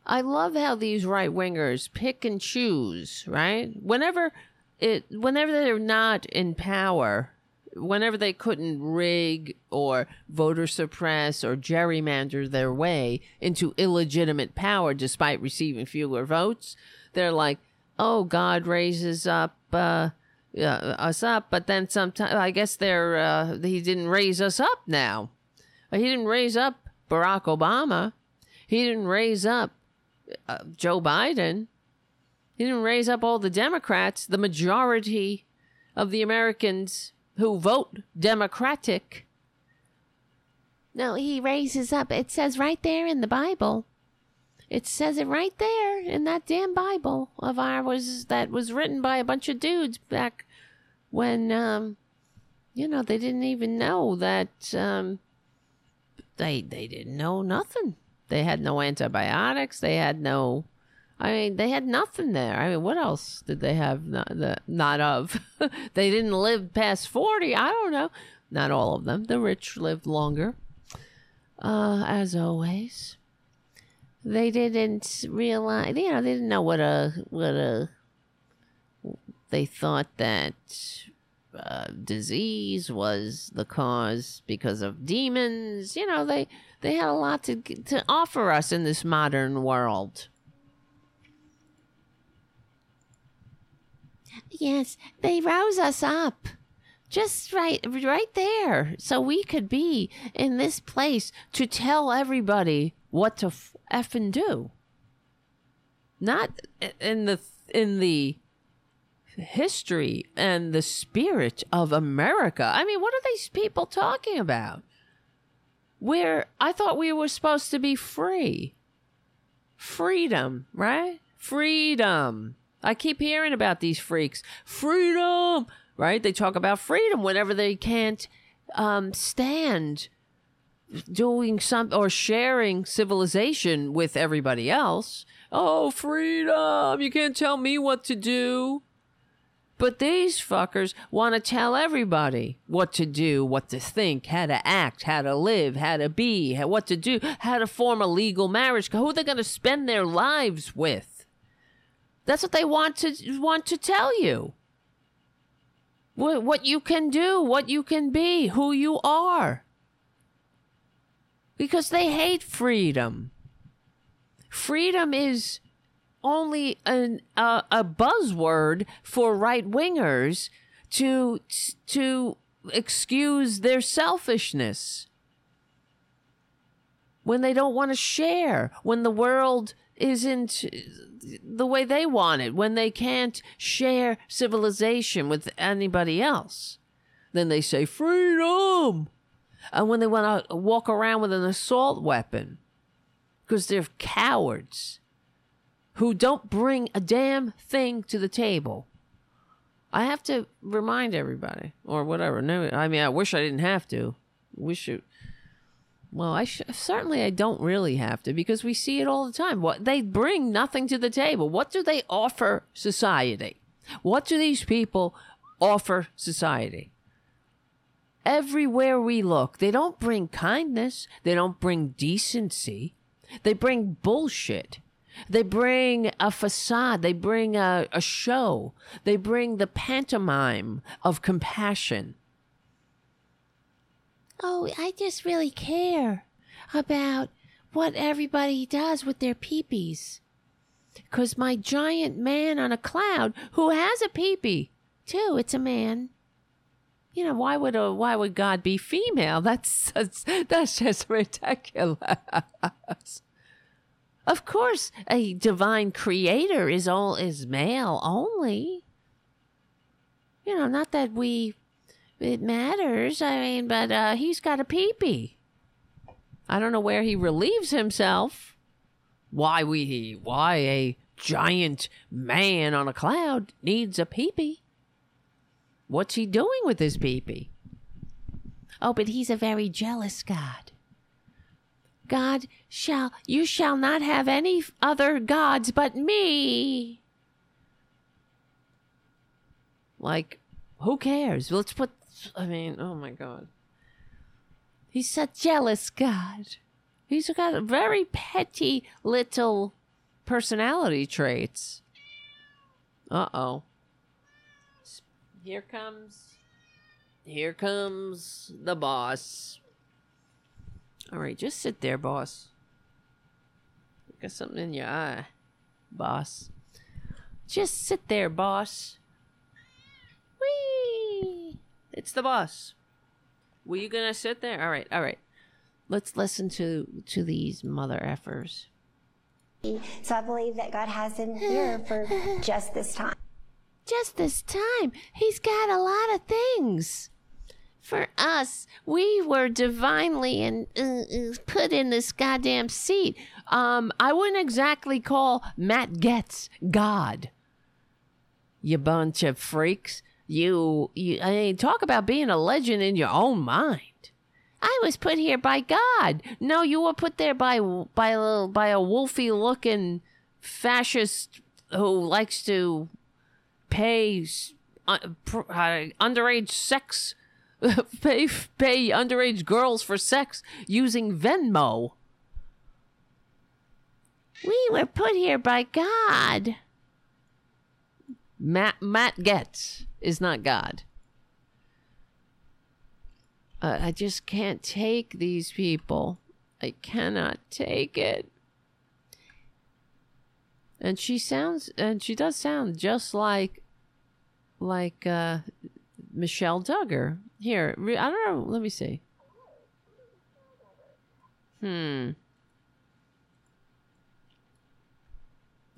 I love how these right wingers pick and choose, right? Whenever it whenever they're not in power, whenever they couldn't rig or voter suppress or gerrymander their way into illegitimate power despite receiving fewer votes, they're like, "Oh, God raises up uh, uh, us up," but then sometimes I guess they're uh, he didn't raise us up now. He didn't raise up Barack Obama. He didn't raise up uh, Joe Biden. He didn't raise up all the Democrats, the majority of the Americans who vote Democratic. No, he raises up. It says right there in the Bible. It says it right there in that damn Bible of ours that was written by a bunch of dudes back when, um, you know, they didn't even know that, um, they they didn't know nothing. They had no antibiotics. They had no. I mean, they had nothing there. I mean, what else did they have? Not, the, not of. they didn't live past forty. I don't know. Not all of them. The rich lived longer. Uh, as always, they didn't realize. You know, they didn't know what a what a. They thought that uh, disease was the cause because of demons. You know, they they had a lot to to offer us in this modern world. Yes, they rose us up. Just right right there so we could be in this place to tell everybody what to f- effing do. not in the in the history and the spirit of America. I mean, what are these people talking about? Where I thought we were supposed to be free. Freedom, right? Freedom. I keep hearing about these freaks. Freedom, right? They talk about freedom whenever they can't um, stand doing some or sharing civilization with everybody else. Oh, freedom! You can't tell me what to do. But these fuckers want to tell everybody what to do, what to think, how to act, how to live, how to be, how, what to do, how to form a legal marriage, who they're going to spend their lives with. That's what they want to want to tell you. What, you can do, what you can be, who you are. Because they hate freedom. Freedom is only an, uh, a buzzword for right wingers to to excuse their selfishness when they don't want to share when the world isn't the way they want it when they can't share civilization with anybody else then they say freedom and when they want to walk around with an assault weapon because they're cowards who don't bring a damn thing to the table. I have to remind everybody, or whatever. No, I mean, I wish I didn't have to. Wish it. Well, I sh- certainly I don't really have to because we see it all the time. What they bring nothing to the table. What do they offer society? What do these people offer society? Everywhere we look, they don't bring kindness. They don't bring decency. They bring bullshit. They bring a facade. They bring a, a show. They bring the pantomime of compassion. Oh, I just really care about what everybody does with their peepees. Because my giant man on a cloud who has a peepee, too, it's a man. You know, why would a, why would God be female? That's that's, that's just ridiculous. Of course, a divine creator is all is male only. You know, not that we it matters. I mean, but uh, he's got a peepee. I don't know where he relieves himself. Why we why a giant man on a cloud needs a peepee? What's he doing with his peepee? Oh, but he's a very jealous God. God shall, you shall not have any other gods but me. Like, who cares? Let's put, I mean, oh my God. He's a jealous God. He's got very petty little personality traits. Uh oh. Here comes, here comes the boss. All right, just sit there, boss. Got something in your eye, boss. Just sit there, boss. Whee! It's the boss. Were you gonna sit there? All right, all right. Let's listen to to these mother effers. So I believe that God has him here for just this time. Just this time, he's got a lot of things for us, we were divinely and uh, uh, put in this goddamn seat. Um, I wouldn't exactly call Matt Gaetz God. You bunch of freaks. You, you, I mean, talk about being a legend in your own mind. I was put here by God. No, you were put there by by a by a wolfy looking fascist who likes to pay uh, uh, underage sex pay pay underage girls for sex using Venmo. We were put here by God. Matt Matt Gaetz is not God. Uh, I just can't take these people. I cannot take it. And she sounds, and she does sound just like, like uh, Michelle Duggar. Here, I don't know. Let me see. Hmm.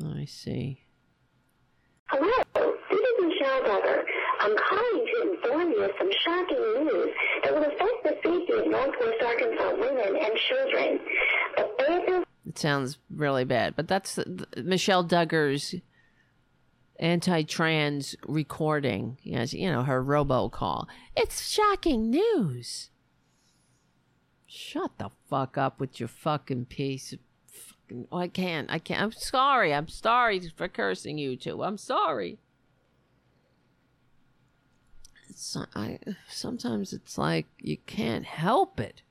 I see. Hello, this is Michelle Duggar. I'm calling to inform you of some shocking news that will affect the safety of Northwest Arkansas women and children. It sounds really bad, but that's Michelle Duggar's anti-trans recording. Yes, you know her robocall. It's shocking news. Shut the fuck up with your fucking piece of fucking. Oh, I can't. I can't. I'm sorry. I'm sorry for cursing you two. I'm sorry. It's, I sometimes it's like you can't help it.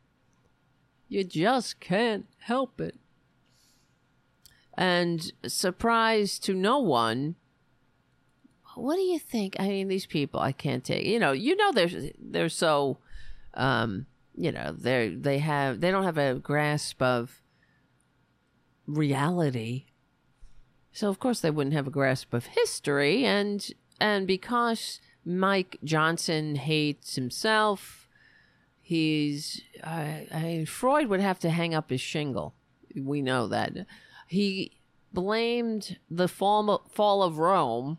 You just can't help it and surprise to no one. What do you think? I mean, these people, I can't take. You know, you know, they're they're so, um, you know, they they have they don't have a grasp of reality. So of course they wouldn't have a grasp of history, and and because Mike Johnson hates himself, he's I, I mean, Freud would have to hang up his shingle. We know that he blamed the fall fall of Rome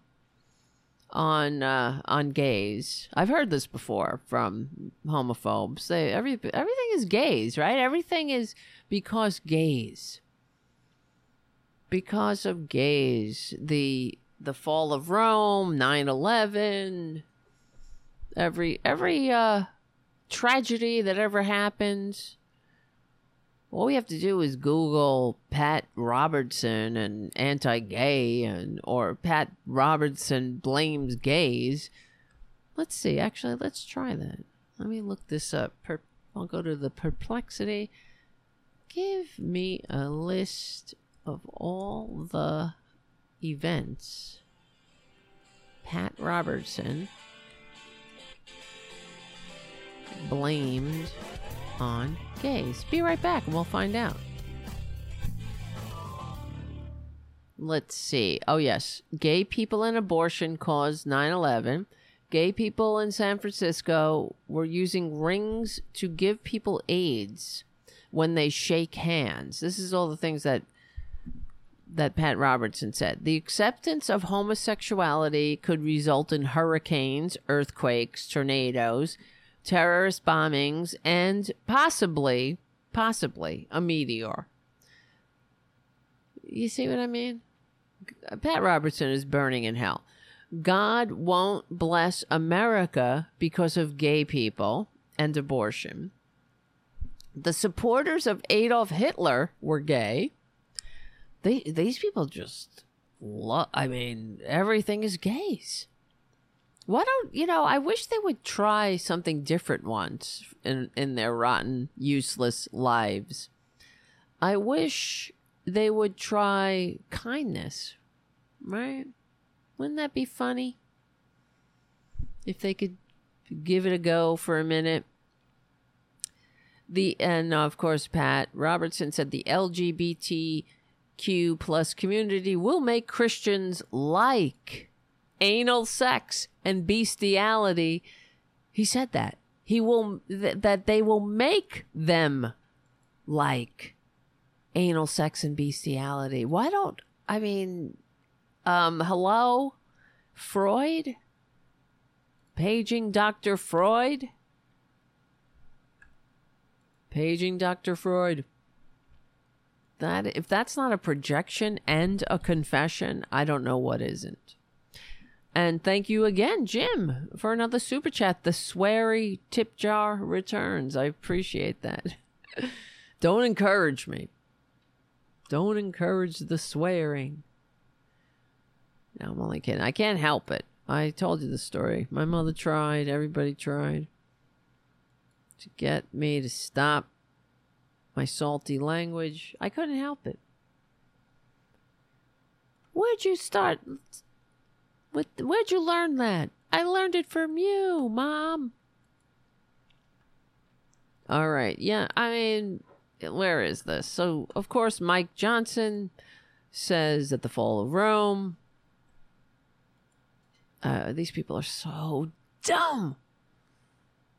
on uh, on gays. I've heard this before from homophobes. They every everything is gays, right? Everything is because gays. Because of gays, the the fall of Rome, 9/11, every every uh tragedy that ever happened all we have to do is Google Pat Robertson and anti-gay, and or Pat Robertson blames gays. Let's see. Actually, let's try that. Let me look this up. Per- I'll go to the perplexity. Give me a list of all the events. Pat Robertson blamed on gays. Be right back and we'll find out. Let's see. Oh, yes. Gay people and abortion caused 9 11. Gay people in San Francisco were using rings to give people AIDS when they shake hands. This is all the things that that Pat Robertson said. The acceptance of homosexuality could result in hurricanes, earthquakes, tornadoes, terrorist bombings, and possibly, possibly a meteor. You see what I mean? Pat Robertson is burning in hell. God won't bless America because of gay people and abortion. The supporters of Adolf Hitler were gay. They, these people just love, I mean, everything is gays. Why don't you know? I wish they would try something different once in in their rotten, useless lives. I wish they would try kindness, right? Wouldn't that be funny? If they could give it a go for a minute. The and of course, Pat Robertson said the LGBTQ plus community will make Christians like anal sex and bestiality. He said that he will th- that they will make them like anal sex and bestiality. Why don't I mean um hello Freud paging Dr. Freud paging Dr. Freud that if that's not a projection and a confession, I don't know what isn't. And thank you again, Jim, for another super chat. The sweary tip jar returns. I appreciate that. Don't encourage me. Don't encourage the swearing. No, I'm only kidding. I can't help it. I told you the story. My mother tried, everybody tried to get me to stop my salty language. I couldn't help it. Where'd you start? What, where'd you learn that? I learned it from you, Mom. All right. Yeah, I mean, where is this? So, of course, Mike Johnson says that the fall of Rome. Uh, these people are so dumb.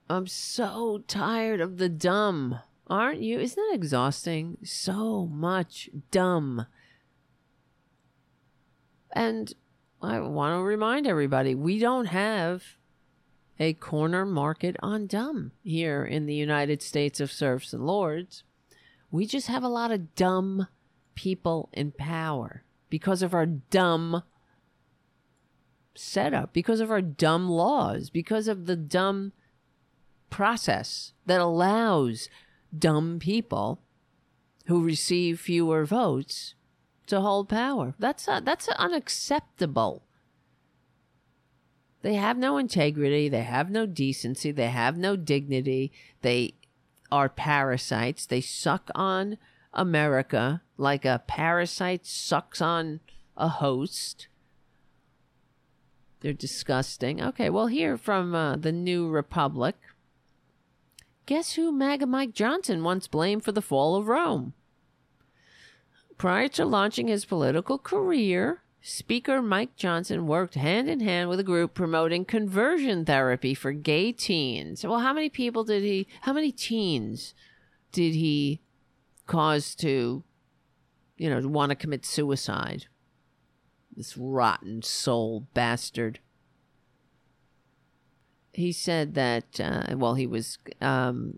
I'm so tired of the dumb. Aren't you? Isn't that exhausting? So much dumb. And I want to remind everybody we don't have a corner market on dumb here in the United States of serfs and lords. We just have a lot of dumb people in power because of our dumb setup, because of our dumb laws, because of the dumb process that allows dumb people who receive fewer votes to hold power. That's uh, that's unacceptable. They have no integrity, they have no decency, they have no dignity. They are parasites. They suck on America like a parasite sucks on a host. They're disgusting. Okay, well, here from uh, the New Republic. Guess who MAGA Mike Johnson once blamed for the fall of Rome? Prior to launching his political career, Speaker Mike Johnson worked hand in hand with a group promoting conversion therapy for gay teens. Well, how many people did he, how many teens did he cause to, you know, want to commit suicide? This rotten soul bastard. He said that, uh, well, he was um,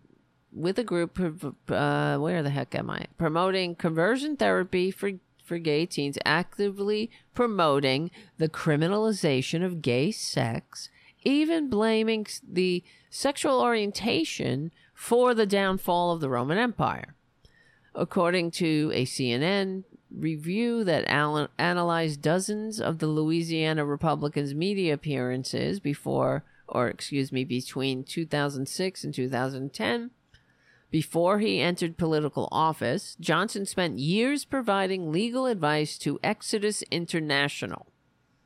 with a group uh, where the heck am I? Promoting conversion therapy for, for gay teens, actively promoting the criminalization of gay sex, even blaming the sexual orientation for the downfall of the Roman Empire. According to a CNN review that al- analyzed dozens of the Louisiana Republicans' media appearances before, or excuse me, between 2006 and 2010. Before he entered political office, Johnson spent years providing legal advice to Exodus International,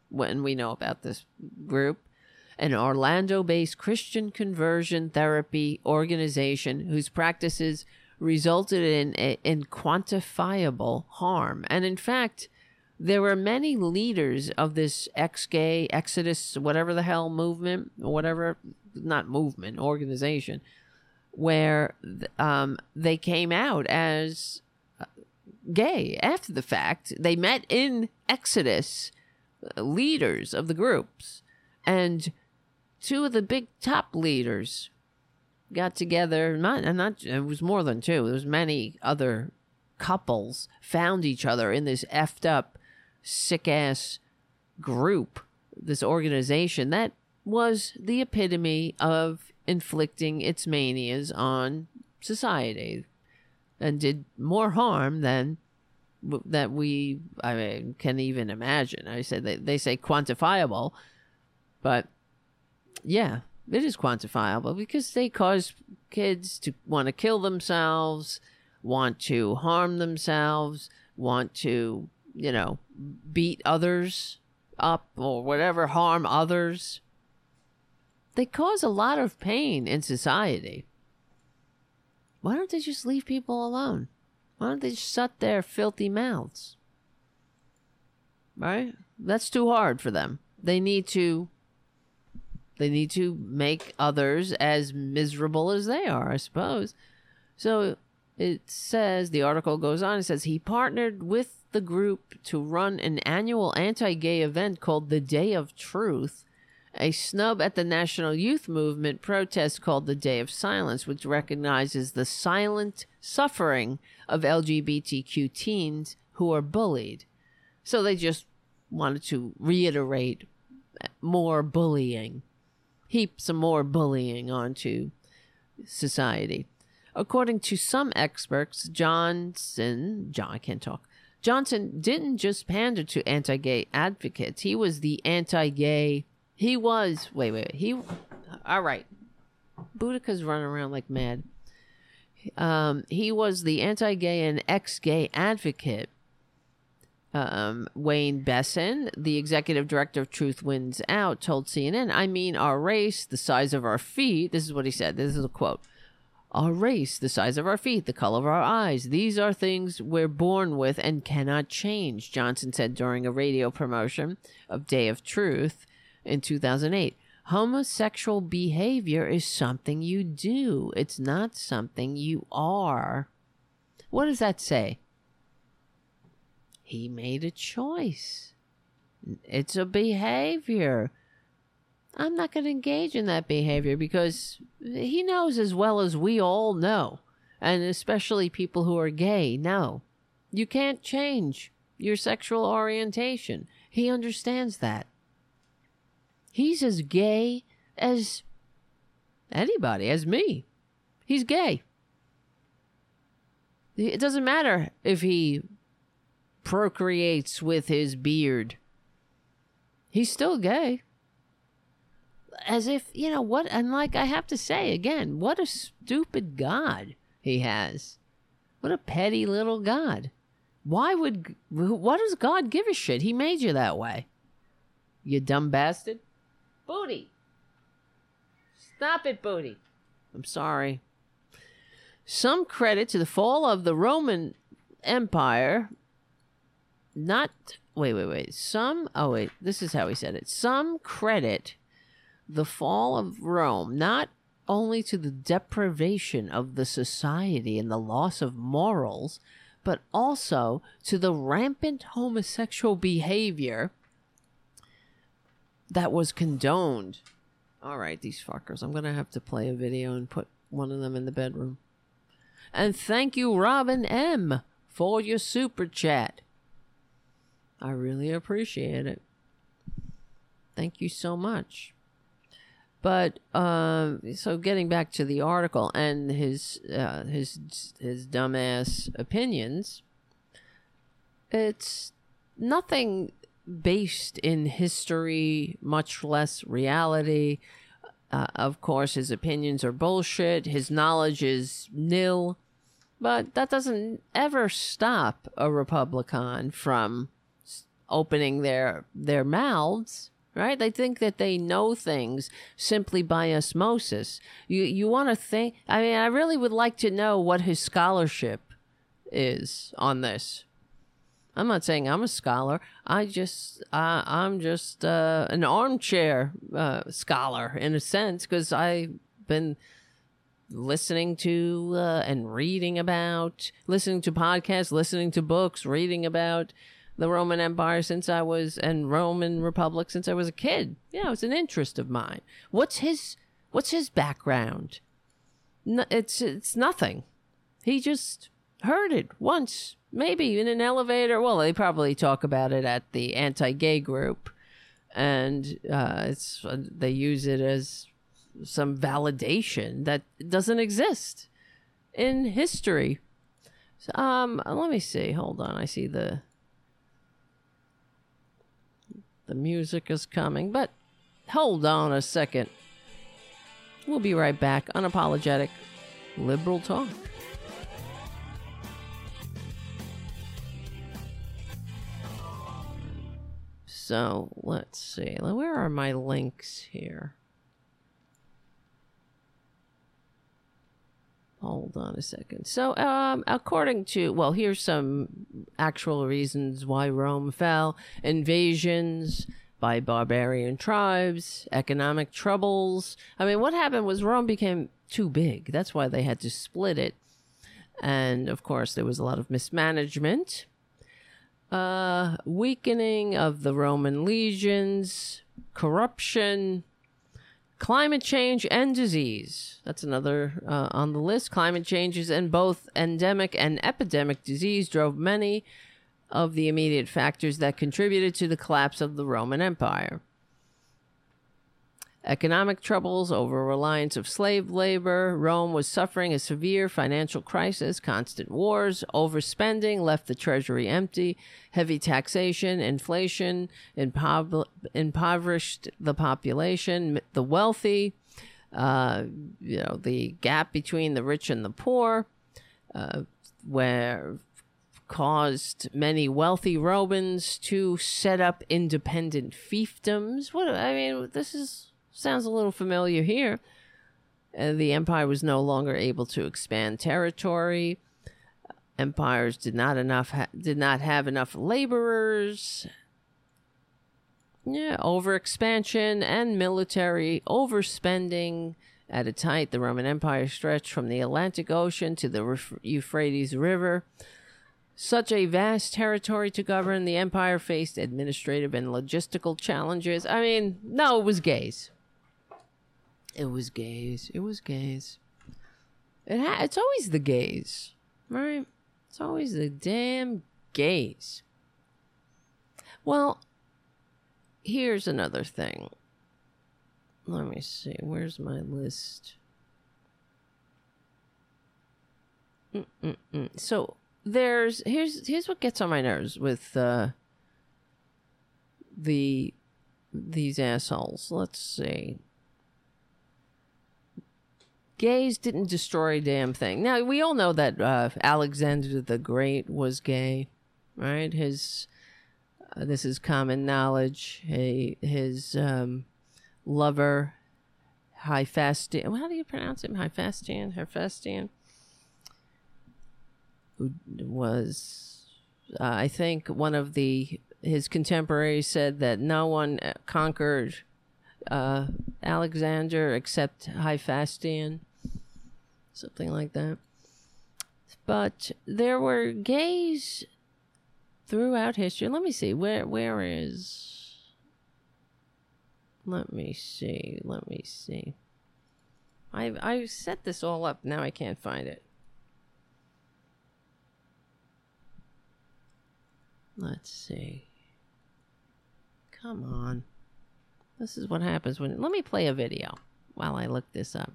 when we know about this group, an Orlando based Christian conversion therapy organization whose practices resulted in, in quantifiable harm. And in fact, there were many leaders of this ex gay, Exodus, whatever the hell movement, whatever, not movement, organization, where um, they came out as uh, gay after the fact. They met in Exodus, uh, leaders of the groups, and two of the big top leaders got together. Not, and not it was more than two. There was many other couples found each other in this effed up, sick ass group, this organization that was the epitome of inflicting its manias on society, and did more harm than that we I mean, can even imagine. I said they, they say quantifiable, but yeah, it is quantifiable because they cause kids to want to kill themselves, want to harm themselves, want to, you know, beat others up or whatever, harm others. They cause a lot of pain in society. Why don't they just leave people alone? Why don't they just shut their filthy mouths? Right? That's too hard for them. They need to they need to make others as miserable as they are, I suppose. So it says, the article goes on, it says he partnered with the group to run an annual anti gay event called the Day of Truth, a snub at the National Youth Movement protest called the Day of Silence, which recognizes the silent suffering of LGBTQ teens who are bullied. So they just wanted to reiterate more bullying heap some more bullying onto society. According to some experts, Johnson, John, I can't talk. Johnson didn't just pander to anti-gay advocates. He was the anti-gay. He was wait, wait, he. All right, Boudica's running around like mad. Um, he was the anti-gay and ex-gay advocate um, Wayne Besen, the executive director of Truth Wins Out, told CNN, I mean, our race, the size of our feet. This is what he said. This is a quote. Our race, the size of our feet, the color of our eyes, these are things we're born with and cannot change, Johnson said during a radio promotion of Day of Truth in 2008. Homosexual behavior is something you do, it's not something you are. What does that say? he made a choice. It's a behavior. I'm not going to engage in that behavior because he knows as well as we all know, and especially people who are gay know. You can't change your sexual orientation. He understands that. He's as gay as anybody, as me. He's gay. It doesn't matter if he procreates with his beard. He's still gay. As if, you know, what, and like I have to say again, what a stupid God he has. What a petty little God. Why would, what does God give a shit? He made you that way. You dumb bastard. Booty. Stop it, Booty. I'm sorry. Some credit to the fall of the Roman Empire. Not, wait, wait, wait. Some, oh, wait, this is how he said it. Some credit the fall of Rome not only to the deprivation of the society and the loss of morals, but also to the rampant homosexual behavior that was condoned. All right, these fuckers. I'm going to have to play a video and put one of them in the bedroom. And thank you, Robin M., for your super chat. I really appreciate it. Thank you so much. But um, so getting back to the article and his uh, his his dumbass opinions, it's nothing based in history, much less reality. Uh, of course, his opinions are bullshit. His knowledge is nil. But that doesn't ever stop a Republican from opening their their mouths, right? They think that they know things simply by osmosis. You you want to think? I mean, I really would like to know what his scholarship is on this. I'm not saying I'm a scholar. I just uh, I'm just uh, an armchair uh, scholar in a sense because I've been listening to uh, and reading about, listening to podcasts, listening to books, reading about the Roman Empire since I was and Roman Republic since I was a kid. Yeah, it's an interest of mine. What's his What's his background? No, it's it's nothing. He just heard it once, maybe in an elevator. Well, they probably talk about it at the anti-gay group, and uh, it's they use it as some validation that doesn't exist in history. So, um, let me see. Hold on. I see the the music is coming, but hold on a second. We'll be right back. Unapologetic liberal talk. So let's see. Where are my links here? Hold on a second. So, um, according to, well, here's some actual reasons why Rome fell invasions by barbarian tribes, economic troubles. I mean, what happened was Rome became too big. That's why they had to split it. And of course, there was a lot of mismanagement, uh, weakening of the Roman legions, corruption, Climate change and disease. That's another uh, on the list. Climate changes and both endemic and epidemic disease drove many of the immediate factors that contributed to the collapse of the Roman Empire. Economic troubles, over reliance of slave labor, Rome was suffering a severe financial crisis, constant wars, overspending left the treasury empty, heavy taxation, inflation impo- impoverished the population, the wealthy, uh, you know, the gap between the rich and the poor, uh, where caused many wealthy Romans to set up independent fiefdoms. What I mean, this is Sounds a little familiar here. Uh, the empire was no longer able to expand territory. Empires did not enough ha- did not have enough laborers. Yeah, overexpansion and military overspending. At its height, the Roman Empire stretched from the Atlantic Ocean to the Euphrates River. such a vast territory to govern, the empire faced administrative and logistical challenges. I mean, no, it was gays. It was gays. It was gays. It ha- it's always the gays, right? It's always the damn gays. Well, here's another thing. Let me see. Where's my list? Mm-mm-mm. So there's here's here's what gets on my nerves with uh, the these assholes. Let's see. Gays didn't destroy a damn thing. Now we all know that uh, Alexander the Great was gay, right? His uh, this is common knowledge. He, his um, lover, Hephaestion. How do you pronounce it? Hephaestion, Hephaestion, who was, uh, I think, one of the his contemporaries said that no one conquered uh, Alexander except Hephaestion, something like that. But there were gays throughout history. Let me see. Where where is Let me see. Let me see. I I set this all up. Now I can't find it. Let's see. Come on. This is what happens when let me play a video while I look this up.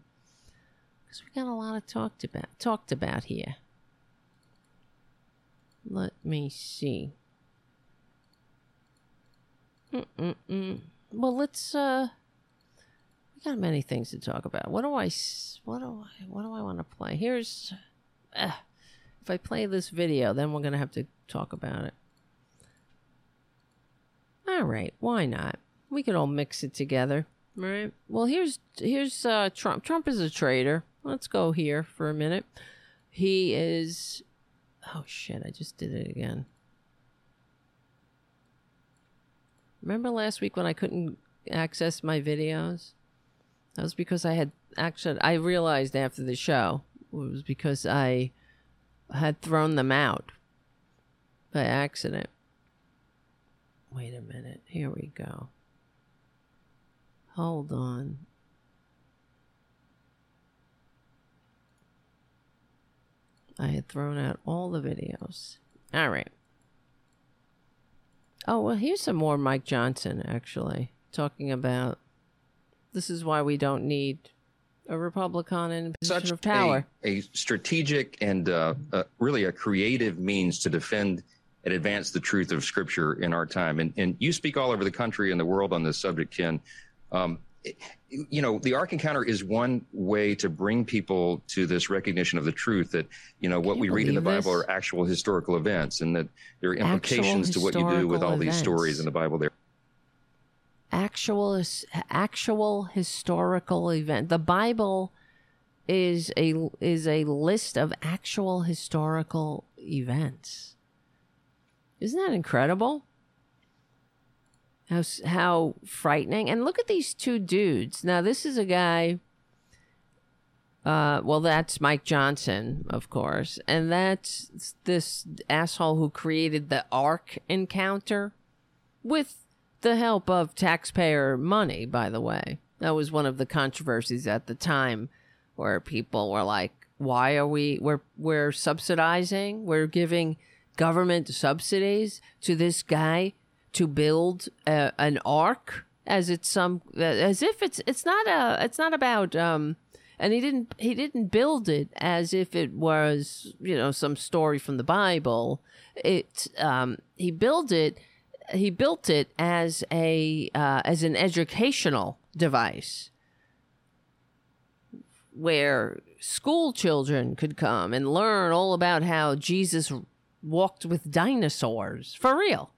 Cuz we got a lot of talked about talked about here. Let me see. Mm-mm-mm. Well, let's. uh We got many things to talk about. What do I? What do I? What do I want to play? Here's. Uh, if I play this video, then we're gonna have to talk about it. All right, why not? We could all mix it together, right? Well, here's here's uh, Trump. Trump is a traitor. Let's go here for a minute. He is Oh shit, I just did it again. Remember last week when I couldn't access my videos? That was because I had actually I realized after the show it was because I had thrown them out by accident. Wait a minute. Here we go. Hold on. I had thrown out all the videos. All right. Oh, well, here's some more Mike Johnson, actually, talking about this is why we don't need a Republican in a position Such of power. A, a strategic and uh, uh, really a creative means to defend and advance the truth of Scripture in our time. And, and you speak all over the country and the world on this subject, Ken. Um, you know, the Ark Encounter is one way to bring people to this recognition of the truth that, you know, what Can we read in the Bible this? are actual historical events and that there are implications to what you do with all these stories in the Bible there. actual actual historical event. The Bible is a is a list of actual historical events. Isn't that incredible? How how frightening! And look at these two dudes. Now this is a guy. Uh, well, that's Mike Johnson, of course, and that's this asshole who created the Ark encounter with the help of taxpayer money, by the way. That was one of the controversies at the time where people were like, why are we we're we're subsidizing, we're giving government subsidies to this guy to build a, an ark as it's some as if it's it's not a it's not about um and he didn't he didn't build it as if it was you know some story from the bible it um he built it he built it as a uh, as an educational device where school children could come and learn all about how Jesus walked with dinosaurs for real.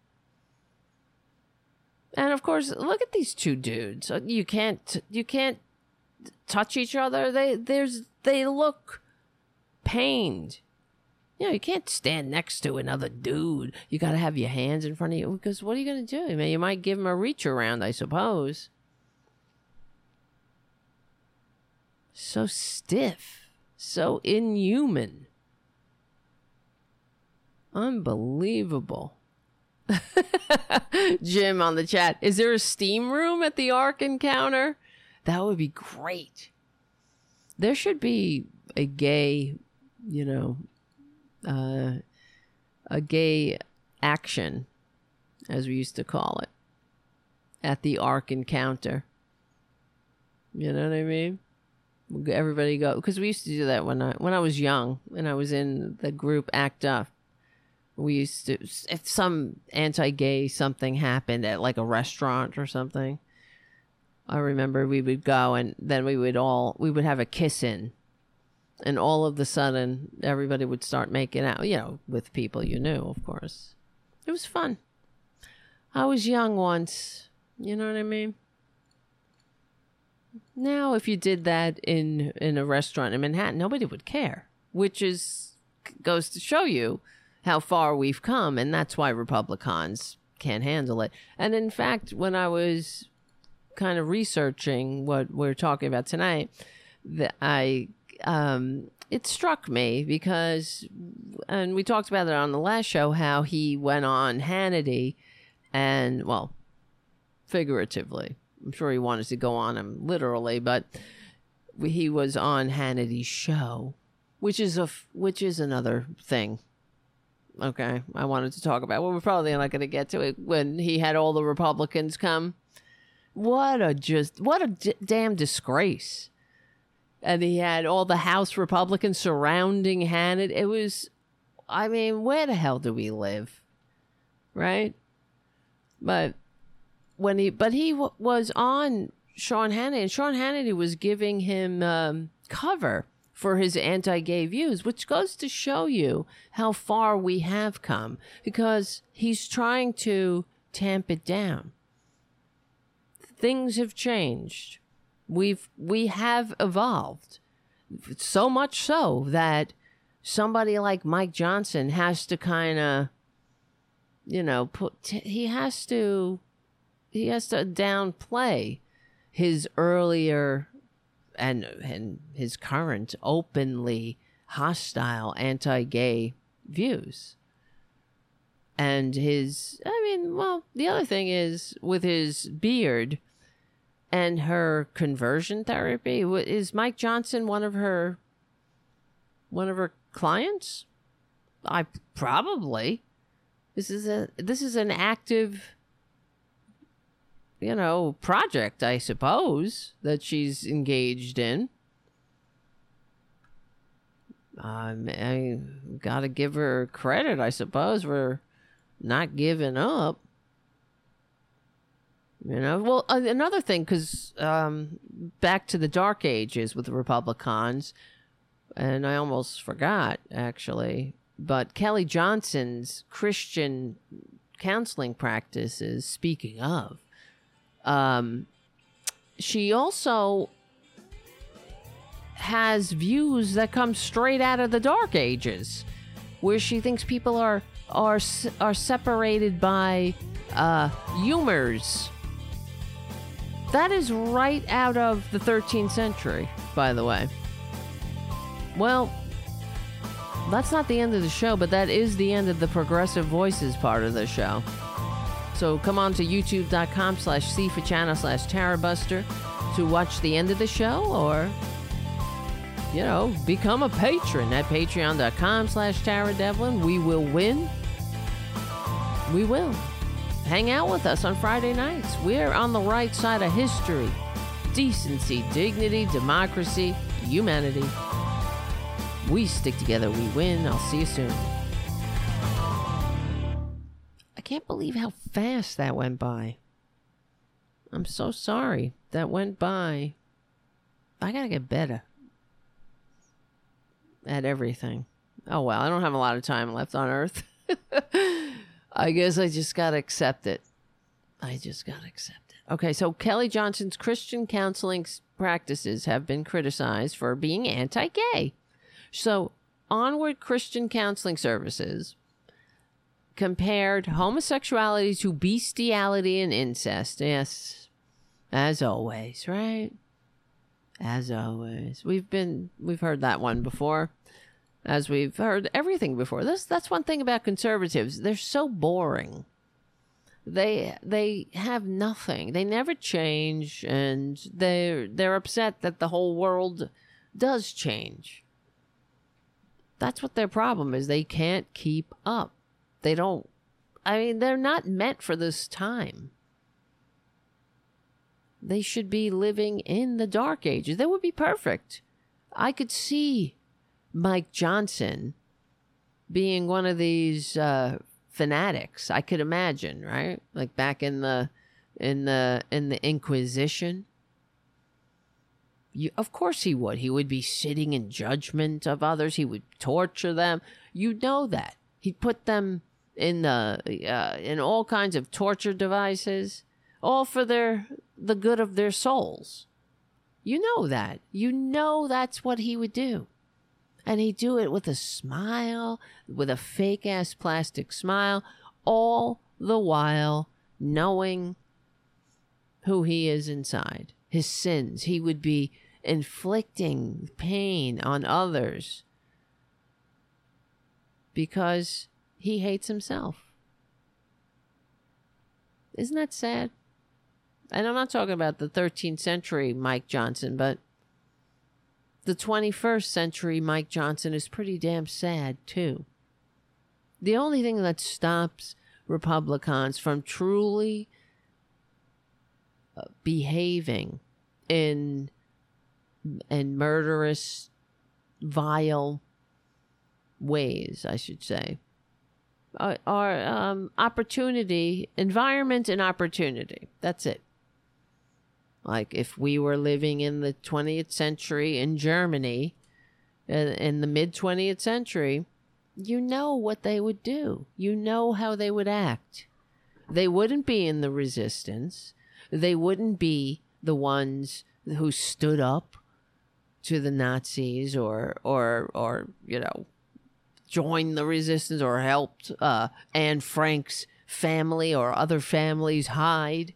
And of course, look at these two dudes. Uh, You can't you can't touch each other. They there's they look pained. You know, you can't stand next to another dude. You got to have your hands in front of you because what are you going to do? I mean, you might give him a reach around, I suppose. So stiff, so inhuman. Unbelievable. Jim on the chat. Is there a steam room at the Ark encounter? That would be great. There should be a gay, you know, uh, a gay action, as we used to call it, at the Ark encounter. You know what I mean? Everybody go because we used to do that when I when I was young and I was in the group Act Up. We used to if some anti-gay something happened at like a restaurant or something. I remember we would go and then we would all we would have a kiss in and all of the sudden everybody would start making out you know with people you knew of course. It was fun. I was young once you know what i mean? Now if you did that in in a restaurant in manhattan nobody would care which is goes to show you how far we've come and that's why republicans can't handle it and in fact when i was kind of researching what we're talking about tonight that i um, it struck me because, and we talked about it on the last show, how he went on Hannity and, well, figuratively. I'm sure he wanted to go on him literally, but he was on Hannity's show, which is a which is another thing. Okay, I wanted to talk about. Well, we're probably not going to get to it when he had all the Republicans come. What a just what a d- damn disgrace! and he had all the House Republicans surrounding Hannity. It was, I mean, where the hell do we live, right? But when he, but he w- was on Sean Hannity, and Sean Hannity was giving him um, cover for his anti-gay views, which goes to show you how far we have come, because he's trying to tamp it down. Things have changed we've we have evolved so much so that somebody like Mike Johnson has to kind of you know put he has to he has to downplay his earlier and and his current openly hostile anti-gay views and his i mean well the other thing is with his beard and her conversion therapy is Mike Johnson one of her one of her clients? I probably. This is a this is an active you know, project, I suppose, that she's engaged in. Um, I got to give her credit, I suppose, for not giving up. You know, well, uh, another thing, because um, back to the dark ages with the Republicans, and I almost forgot actually, but Kelly Johnson's Christian counseling practices, speaking of, um, she also has views that come straight out of the dark ages, where she thinks people are are are separated by uh, humors that is right out of the 13th century, by the way. Well, that's not the end of the show, but that is the end of the Progressive Voices part of the show. So come on to youtube.com slash C for channel slash Tarabuster to watch the end of the show or, you know, become a patron at patreon.com slash Tara Devlin. We will win. We will. Hang out with us on Friday nights. We're on the right side of history decency, dignity, democracy, humanity. We stick together, we win. I'll see you soon. Can't believe how fast that went by. I'm so sorry that went by. I gotta get better at everything. Oh well, I don't have a lot of time left on Earth. I guess I just got to accept it. I just got to accept it. Okay, so Kelly Johnson's Christian counseling practices have been criticized for being anti gay. So, Onward Christian Counseling Services compared homosexuality to bestiality and incest. Yes, as always, right? As always. We've been, we've heard that one before. as we've heard everything before. This that's one thing about conservatives. They're so boring. They they have nothing. They never change and they're they're upset that the whole world does change. That's what their problem is. They can't keep up. They don't I mean, they're not meant for this time. They should be living in the dark ages. That would be perfect. I could see Mike Johnson being one of these uh, fanatics. I could imagine, right? Like back in the in the in the Inquisition. You, of course he would. He would be sitting in judgment of others. He would torture them. You know that. He'd put them in the uh, in all kinds of torture devices, all for their the good of their souls. You know that. You know that's what he would do. And he'd do it with a smile, with a fake ass plastic smile, all the while knowing who he is inside, his sins. He would be inflicting pain on others because he hates himself. Isn't that sad? And I'm not talking about the 13th century Mike Johnson, but the 21st century Mike Johnson is pretty damn sad, too. The only thing that stops Republicans from truly uh, behaving in in murderous, vile ways, I should say, are, are um, opportunity, environment, and opportunity. That's it. Like if we were living in the 20th century in Germany, in, in the mid 20th century, you know what they would do. You know how they would act. They wouldn't be in the resistance. They wouldn't be the ones who stood up to the Nazis or or or you know joined the resistance or helped uh, Anne Frank's family or other families hide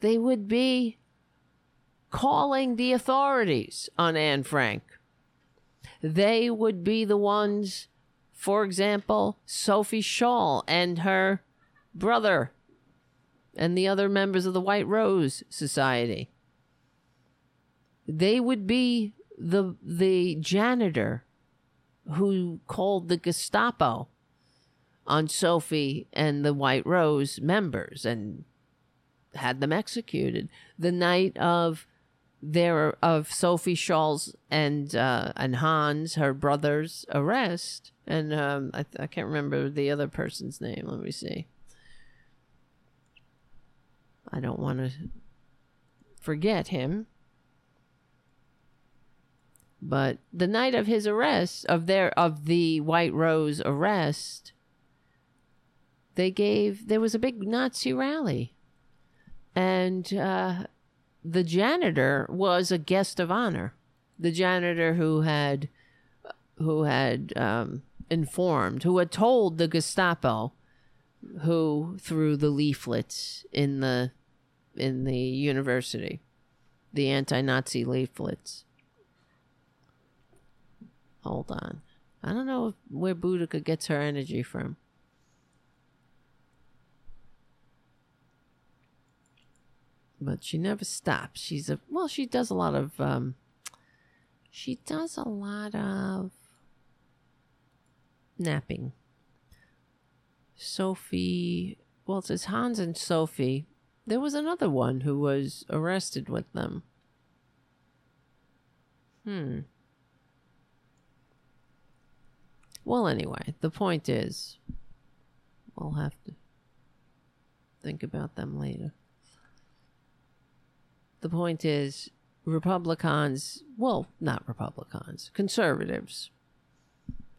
they would be calling the authorities on Anne Frank. They would be the ones, for example, Sophie Scholl and her brother and the other members of the White Rose Society. They would be the the janitor who called the Gestapo on Sophie and the White Rose members and had them executed. The night of their of Sophie Scholl's and uh, and Hans, her brother's arrest, and um, I, I can't remember the other person's name. Let me see. I don't want to forget him. But the night of his arrest, of their of the White Rose arrest, they gave there was a big Nazi rally and uh, the janitor was a guest of honor. The janitor who had who had um, informed, who had told the Gestapo, who threw the leaflets in the in the university, the anti-Nazi leaflets. Hold on, I don't know where Boudica gets her energy from. but she never stops. She's a well, she does a lot of um she does a lot of napping. Sophie, well, it says Hans and Sophie. There was another one who was arrested with them. Hmm. Well, anyway, the point is, we'll have to think about them later the point is Republicans, well, not Republicans, conservatives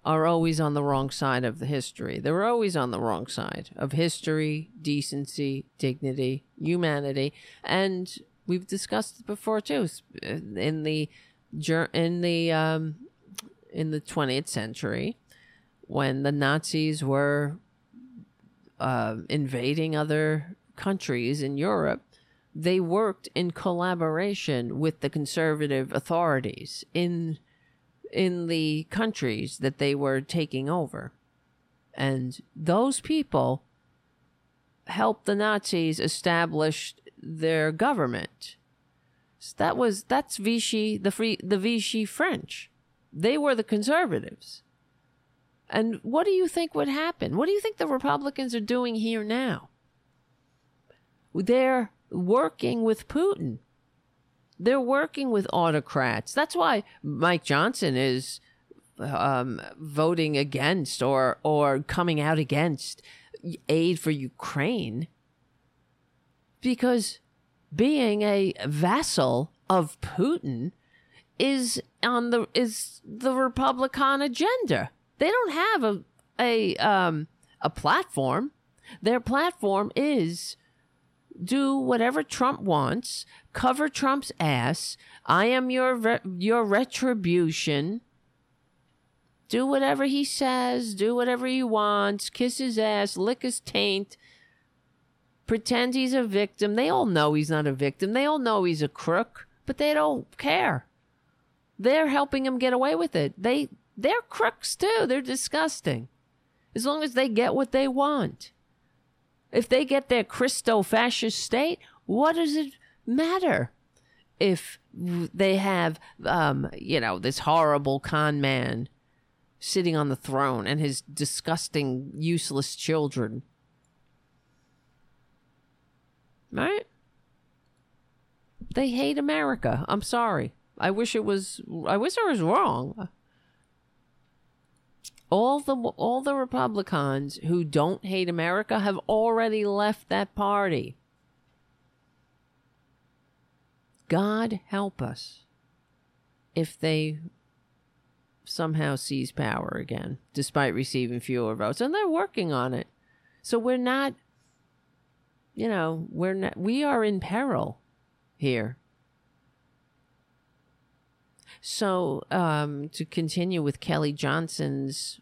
are always on the wrong side of the history. They're always on the wrong side of history, decency, dignity, humanity, and we've discussed it before too. In the in the um, in the 20th century, when the Nazis were uh, invading other countries in Europe, they worked in collaboration with the conservative authorities in in the countries that they were taking over. And those people helped the Nazis establish their government. So that was that's Vichy the free the Vichy French. They were the conservatives. And what do you think would happen? What do you think the Republicans are doing here now? They're working with Putin. They're working with autocrats. That's why Mike Johnson is um, voting against or or coming out against aid for Ukraine because being a vassal of Putin is on the is the Republican agenda. They don't have a a um a platform. Their platform is do whatever Trump wants, cover Trump's ass. I am your re- your retribution. Do whatever he says, do whatever he wants, kiss his ass, lick his taint, pretend he's a victim. They all know he's not a victim. They all know he's a crook, but they don't care. They're helping him get away with it. They they're crooks too. They're disgusting. As long as they get what they want. If they get their Christo fascist state, what does it matter? If they have, um, you know, this horrible con man sitting on the throne and his disgusting, useless children. Right? They hate America. I'm sorry. I wish it was, I wish I was wrong all the all the Republicans who don't hate America have already left that party. God help us if they somehow seize power again, despite receiving fewer votes, and they're working on it. So we're not, you know, we're not. We are in peril here. So, um, to continue with Kelly Johnson's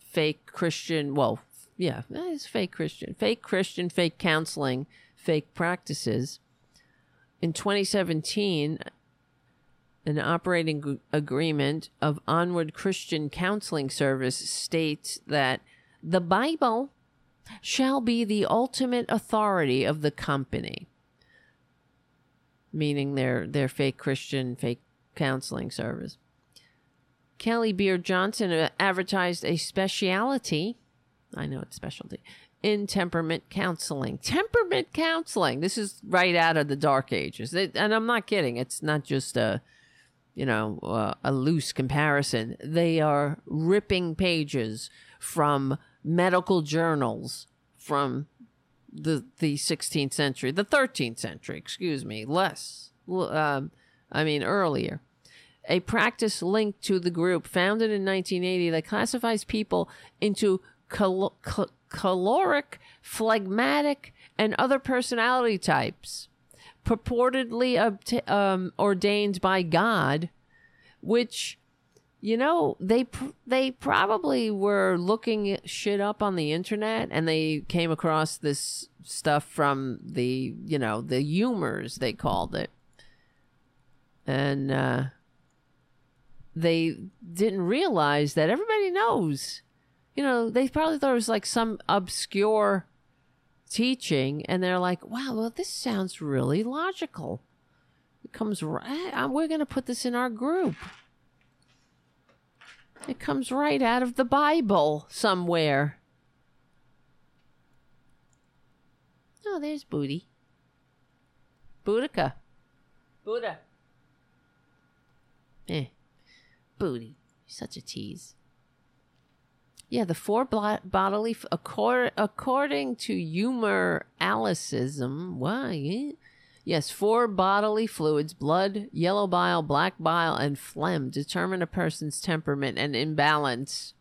fake Christian, well, yeah, it's fake Christian, fake Christian, fake counseling, fake practices. In 2017, an operating g- agreement of Onward Christian Counseling Service states that the Bible shall be the ultimate authority of the company, meaning their their fake Christian, fake counseling service. Kelly Beard Johnson uh, advertised a specialty. I know it's specialty in temperament counseling. Temperament counseling. This is right out of the dark ages, it, and I'm not kidding. It's not just a, you know, uh, a loose comparison. They are ripping pages from medical journals from the the 16th century, the 13th century. Excuse me, less. Um, I mean earlier. A practice linked to the group founded in 1980 that classifies people into cal- cal- choleric, phlegmatic, and other personality types, purportedly um, ordained by God, which you know they they probably were looking shit up on the internet and they came across this stuff from the you know the humors they called it and uh they didn't realize that everybody knows. You know, they probably thought it was like some obscure teaching, and they're like, wow, well, this sounds really logical. It comes right, we're going to put this in our group. It comes right out of the Bible somewhere. Oh, there's Booty. Boudica. Buddha. Eh booty. Such a tease. Yeah, the four bodily, f- accord, according to humor alicism, why? Yes, four bodily fluids, blood, yellow bile, black bile, and phlegm determine a person's temperament and imbalance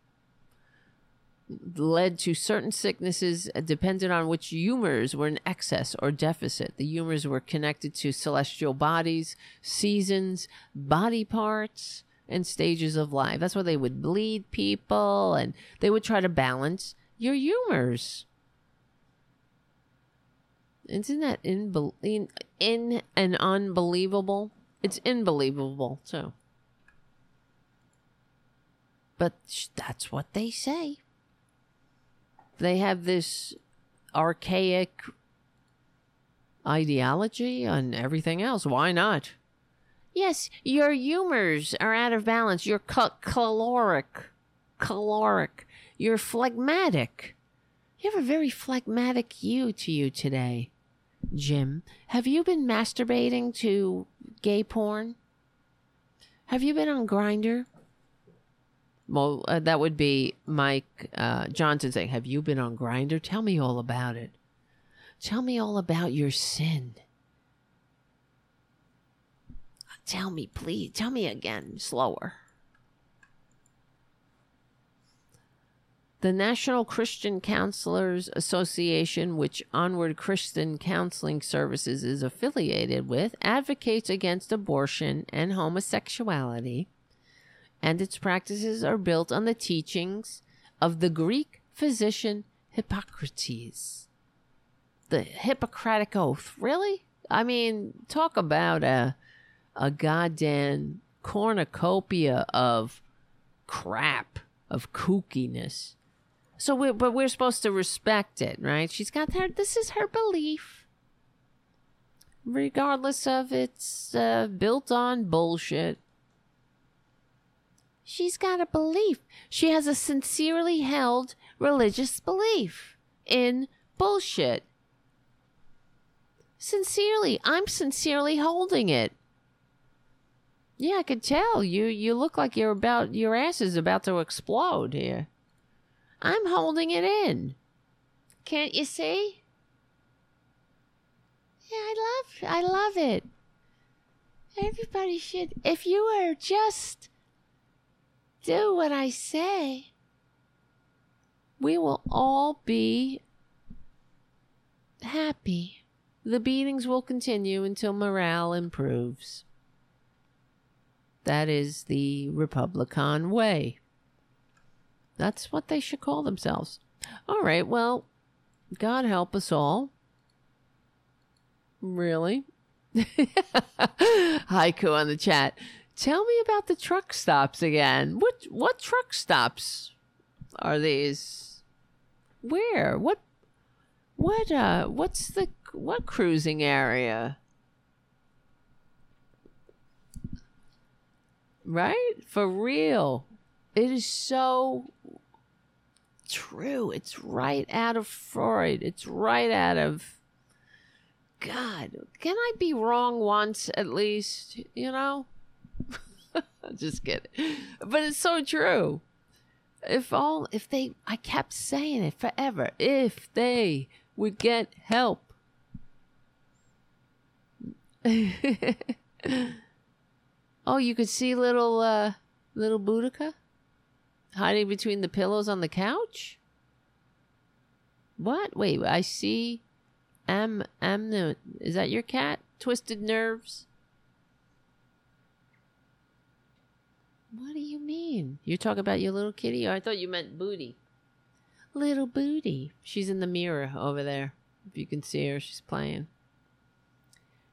led to certain sicknesses uh, depended on which humors were in excess or deficit. The humors were connected to celestial bodies, seasons, body parts, and stages of life. That's why they would bleed people and they would try to balance your humors. Isn't that in, in, in and unbelievable? It's unbelievable too. But that's what they say. They have this archaic ideology on everything else. Why not? Yes, your humors are out of balance. You're ca- choleric. Choleric. You're phlegmatic. You have a very phlegmatic you to you today, Jim. Have you been masturbating to gay porn? Have you been on Grindr? Well, uh, that would be Mike uh, Johnson saying, "Have you been on Grindr? Tell me all about it. Tell me all about your sin. Tell me, please. Tell me again, slower." The National Christian Counselors Association, which Onward Christian Counseling Services is affiliated with, advocates against abortion and homosexuality, and its practices are built on the teachings of the Greek physician Hippocrates. The Hippocratic Oath. Really? I mean, talk about a, a goddamn cornucopia of crap, of kookiness. So we but we're supposed to respect it, right? She's got her this is her belief. Regardless of it's uh, built on bullshit. She's got a belief. She has a sincerely held religious belief in bullshit. Sincerely, I'm sincerely holding it. Yeah, I could tell. You you look like you're about your ass is about to explode here. I'm holding it in. Can't you see? Yeah, I love I love it. Everybody should if you were just do what I say, we will all be happy. The beatings will continue until morale improves. That is the Republican way. That's what they should call themselves. All right, well, God help us all. Really? Haiku on the chat. Tell me about the truck stops again. What what truck stops are these? Where? What what uh what's the what cruising area? Right? For real. It is so true. It's right out of Freud. It's right out of God. Can I be wrong once at least? You know? Just kidding. But it's so true. If all, if they, I kept saying it forever. If they would get help. oh, you could see little, uh, little Boudica hiding between the pillows on the couch. What? Wait, I see. M M. Is that your cat? Twisted nerves. What do you mean? You talk about your little kitty? I thought you meant booty. Little booty. She's in the mirror over there. If you can see her, she's playing.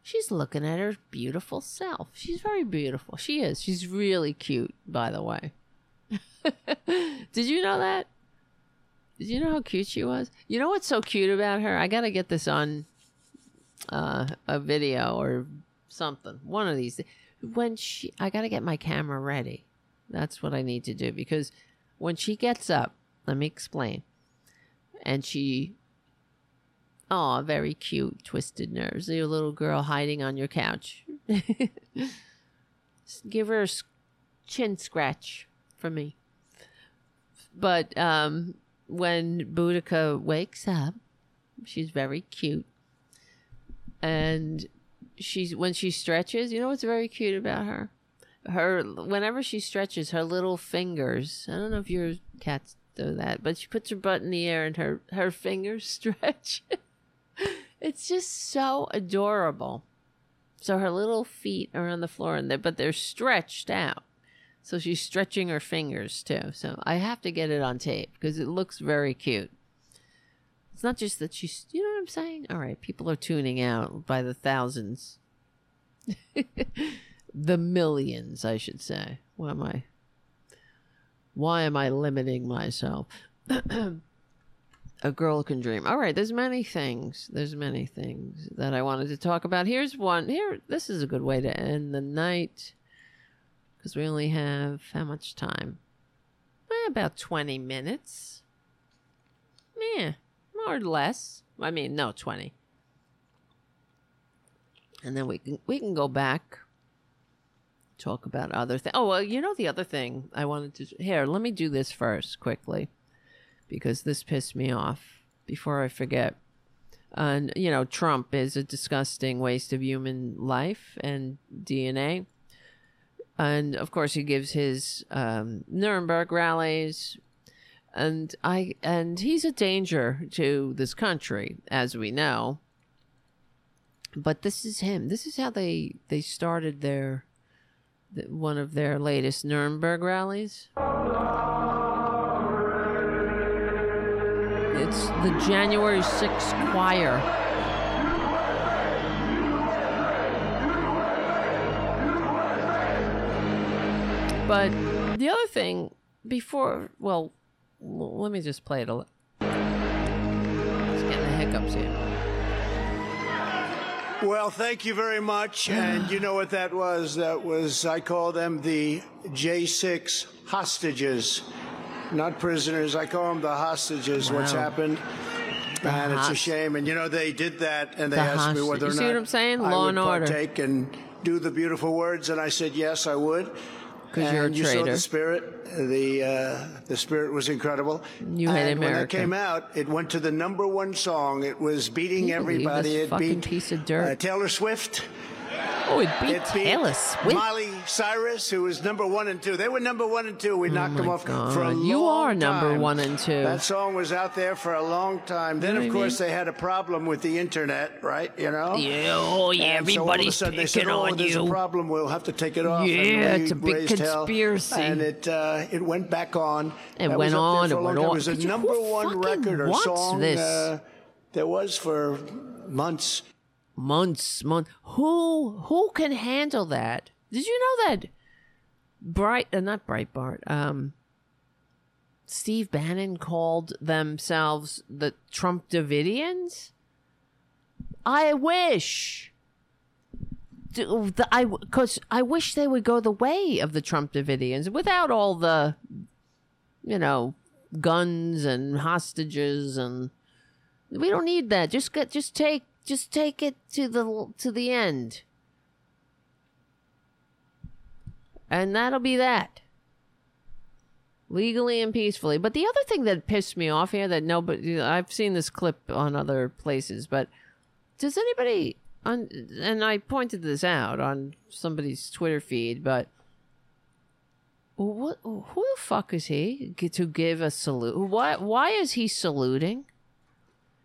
She's looking at her beautiful self. She's very beautiful. She is. She's really cute, by the way. Did you know that? Did you know how cute she was? You know what's so cute about her? I got to get this on uh, a video or something. One of these. When she, I got to get my camera ready. That's what I need to do because when she gets up, let me explain. And she, oh, very cute, twisted nerves. Your little girl hiding on your couch. Give her a chin scratch for me. But um, when Boudica wakes up, she's very cute. And she's when she stretches, you know what's very cute about her? Her whenever she stretches, her little fingers. I don't know if your cats do that, but she puts her butt in the air and her her fingers stretch. it's just so adorable. So her little feet are on the floor and they but they're stretched out. So she's stretching her fingers too. So I have to get it on tape because it looks very cute. It's not just that she's, you know what I'm saying? All right, people are tuning out by the thousands. the millions, I should say. What am I? Why am I limiting myself? a girl can dream. All right, there's many things. There's many things that I wanted to talk about. Here's one. Here, this is a good way to end the night because we only have how much time? Eh, about 20 minutes. Yeah, more or less. I mean, no, 20. And then we can we can go back talk about other things. Oh, well, you know the other thing I wanted to here, let me do this first quickly because this pissed me off before I forget. And you know, Trump is a disgusting waste of human life and DNA. And of course, he gives his um, Nuremberg rallies, and I and he's a danger to this country, as we know. But this is him. This is how they they started their one of their latest Nuremberg rallies. It's the January 6th choir. But the other thing, before, well, let me just play it a little. Well, thank you very much. And you know what that was? That was, I call them the J6 hostages, not prisoners. I call them the hostages. What's Wow. happened? And it's a shame. And you know, they did that and they The asked me hostage- whether or you not see what I'm saying? I Law would and order. partake and do the beautiful words. And I said, yes, I would. 'Cause you're a you saw the spirit. The uh, the spirit was incredible. You hate and when that came out, it went to the number one song. It was beating Can you believe everybody. It fucking beat piece of dirt? Uh, Taylor Swift. Oh, it beat It beat Taylor Swift. Miley Cyrus, who was number one and two. They were number one and two. We knocked them Oh off for a God. long You are number time. one and two. That song was out there for a long time. Then, know of course, mean? they had a problem with the internet, right? You know. Yeah, oh yeah, And so all of a sudden they said, "Oh, there's you. a problem. We'll have to take it off." Yeah, and it's a big raised hell. conspiracy. and it uh, it went back on. It That went on, it went on. It was a Could number one record or song. this? Uh, there was for months. months, months. Who who can handle that? Did you know that Bright, uh, not Breitbart, um, Steve Bannon called themselves the Trump Davidians? I wish. The- I because I wish they would go the way of the Trump Davidians without all the, you know, guns and hostages and we don't need that. Just get, just take, just take it to the to the end, and that'll be that. Legally and peacefully. But the other thing that pissed me off here that nobody, I've seen this clip on other places, but does anybody on? And I pointed this out on somebody's Twitter feed, but. What? Who the fuck is he to give a salute? Why? Why is he saluting?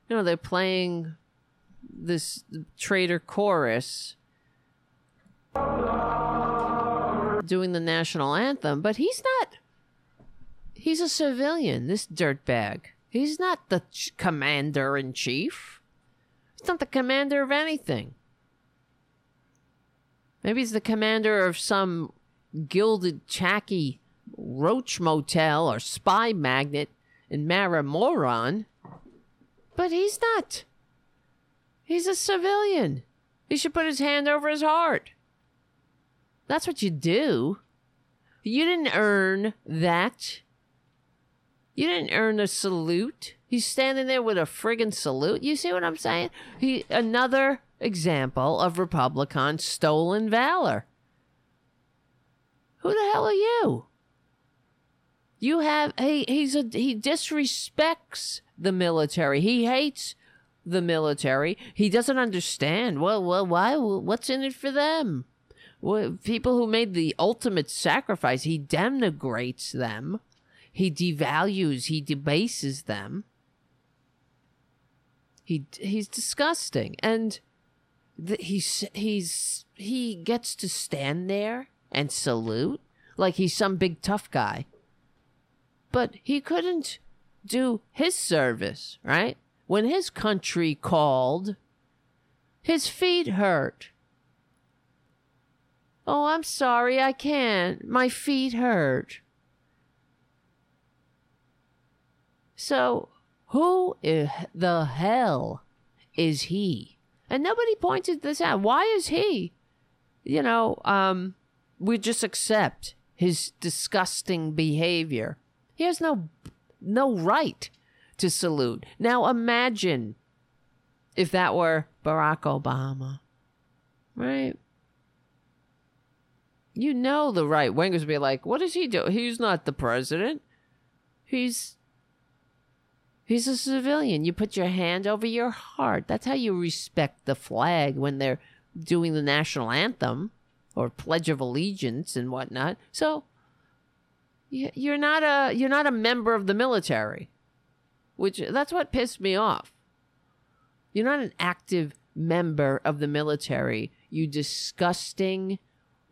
you know they're playing this traitor chorus doing the national anthem but he's not he's a civilian this dirtbag he's not the ch- commander in chief he's not the commander of anything maybe he's the commander of some gilded tacky roach motel or spy magnet in Maramoron. But he's not. He's a civilian. He should put his hand over his heart. That's what you do. You didn't earn that. You didn't earn a salute. He's standing there with a friggin' salute. You see what I'm saying? He another example of Republican stolen valor. Who the hell are you? You have he he's a he disrespects the military. He hates the military. He doesn't understand. Well, well, why? What's in it for them? Well, people who made the ultimate sacrifice. He denigrates them. He devalues. He debases them. He he's disgusting, and th- he's he's he gets to stand there and salute like he's some big tough guy but he couldn't do his service, right? When his country called, his feet hurt. Oh, I'm sorry, I can't. My feet hurt. So, who the hell is he? And nobody pointed this out. Why is he? You know, um, we just accept his disgusting behavior. He has no no right to salute. Now imagine if that were Barack Obama. Right? You know the right wingers be like, what does he do? He's not the president. He's he's a civilian. You put your hand over your heart. That's how you respect the flag when they're doing the national anthem or pledge of allegiance and whatnot. So you're not a you're not a member of the military, which that's what pissed me off. You're not an active member of the military. You disgusting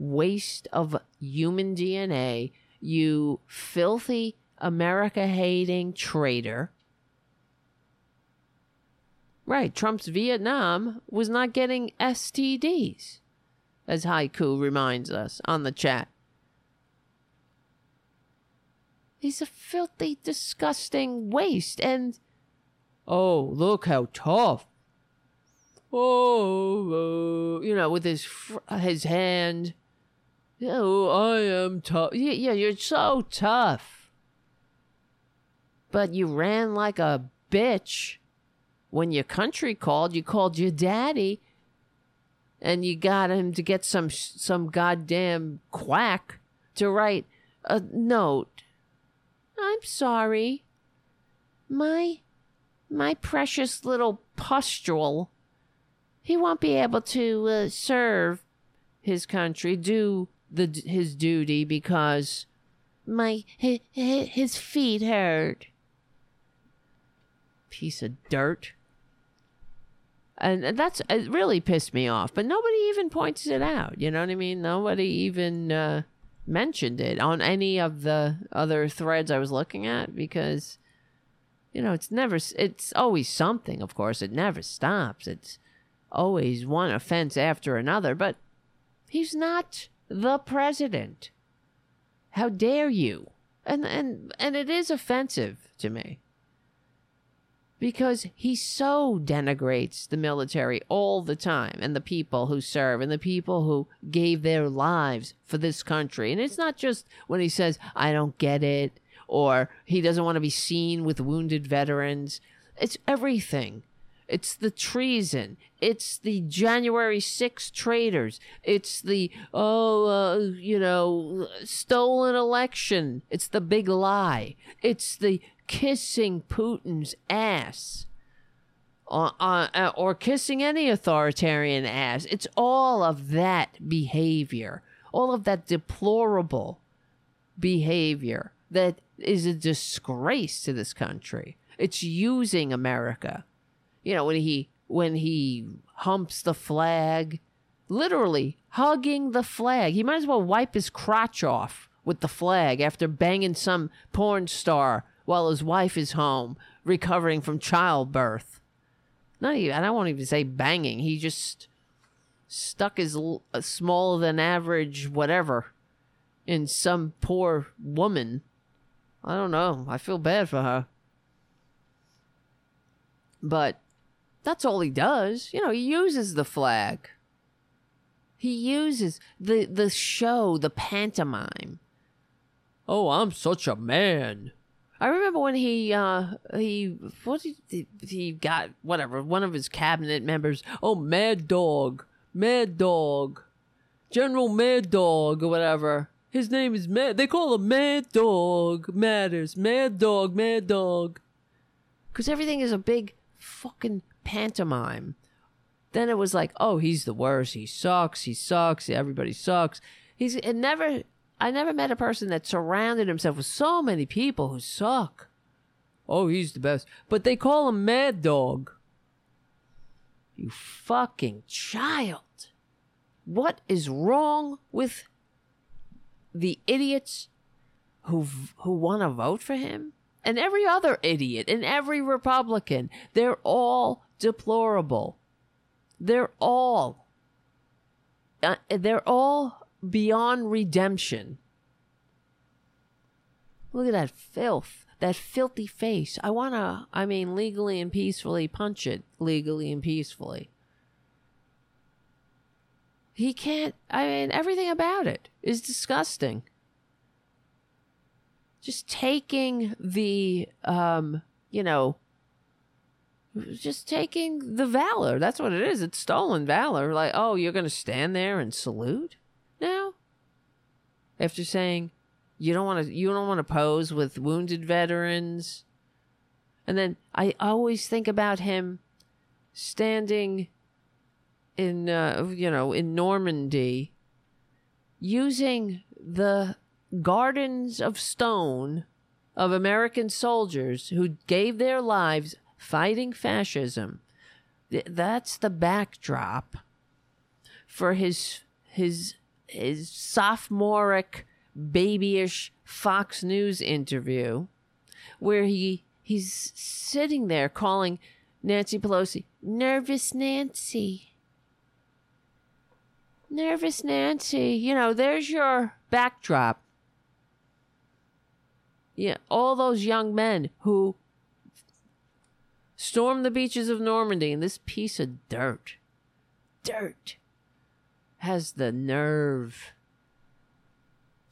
waste of human DNA. You filthy America hating traitor. Right, Trump's Vietnam was not getting STDs, as Haiku reminds us on the chat. He's a filthy, disgusting waste. And, oh, look how tough. Oh, uh, you know, with his fr- his hand. Oh, I am tough. Yeah, yeah, you're so tough. But you ran like a bitch when your country called. You called your daddy, and you got him to get some some goddamn quack to write a note. I'm sorry. My my precious little pustule. He won't be able to uh, serve his country, do the his duty because my his, his feet hurt. Piece of dirt. And that's it really pissed me off, but nobody even points it out. You know what I mean? Nobody even uh, mentioned it on any of the other threads I was looking at because you know it's never it's always something. Of course, it never stops. It's always one offense after another. But he's not the president. How dare you? And and and it is offensive to me because he so denigrates the military all the time and the people who serve and the people who gave their lives for this country. And it's not just when he says, I don't get it, or he doesn't want to be seen with wounded veterans. It's everything. It's the treason. It's the January 6 traitors. It's the, oh, uh, you know, stolen election. It's the big lie. It's the kissing Putin's ass. Or, uh, or kissing any authoritarian ass. It's all of that behavior. All of that deplorable behavior that is a disgrace to this country. It's using America you know when he when he humps the flag literally hugging the flag. He might as well wipe his crotch off with the flag after banging some porn star while his wife is home recovering from childbirth. Not even i won't even say banging. He just stuck his l- uh, smaller than average whatever in some poor woman. I don't know. I feel bad for her. But that's all he does. You know, he uses the flag. He uses the the show, the pantomime. Oh, I'm such a man. I remember when he uh he what he, he got whatever one of his cabinet members. Oh, Mad Dog, Mad Dog, General Mad Dog or whatever. His name is Mad. They call him Mad Dog. Mattis. Mad Dog. Mad Dog. Because everything is a big fucking pantomime. Then it was like, oh, he's the worst. He sucks. He sucks. Everybody sucks. He's it never. I never met a person that surrounded himself with so many people who suck. Oh, he's the best. But they call him Mad Dog. You fucking child. What is wrong with the idiots who who want to vote for him? And every other idiot and every Republican, they're all deplorable. They're all uh, they're all beyond redemption. Look at that filth. that filthy face. I want to, I mean, legally and peacefully punch it, legally and peacefully. He can't, I mean, everything about it is disgusting. Just taking the, um, you know, just taking the valor. That's what it is. It's stolen valor. Like, oh, you're going to stand there and salute now? After saying you don't want to you don't want to pose with wounded veterans. And then I always think about him standing in uh, you know, in Normandy using the gardens of stone of American soldiers who gave their lives fighting fascism. That's the backdrop for his his his sophomoric babyish Fox News interview where he he's sitting there calling Nancy Pelosi nervous Nancy. Nervous Nancy, you know, there's your backdrop. Yeah, all those young men who stormed the beaches of Normandy and this piece of dirt, dirt, has the nerve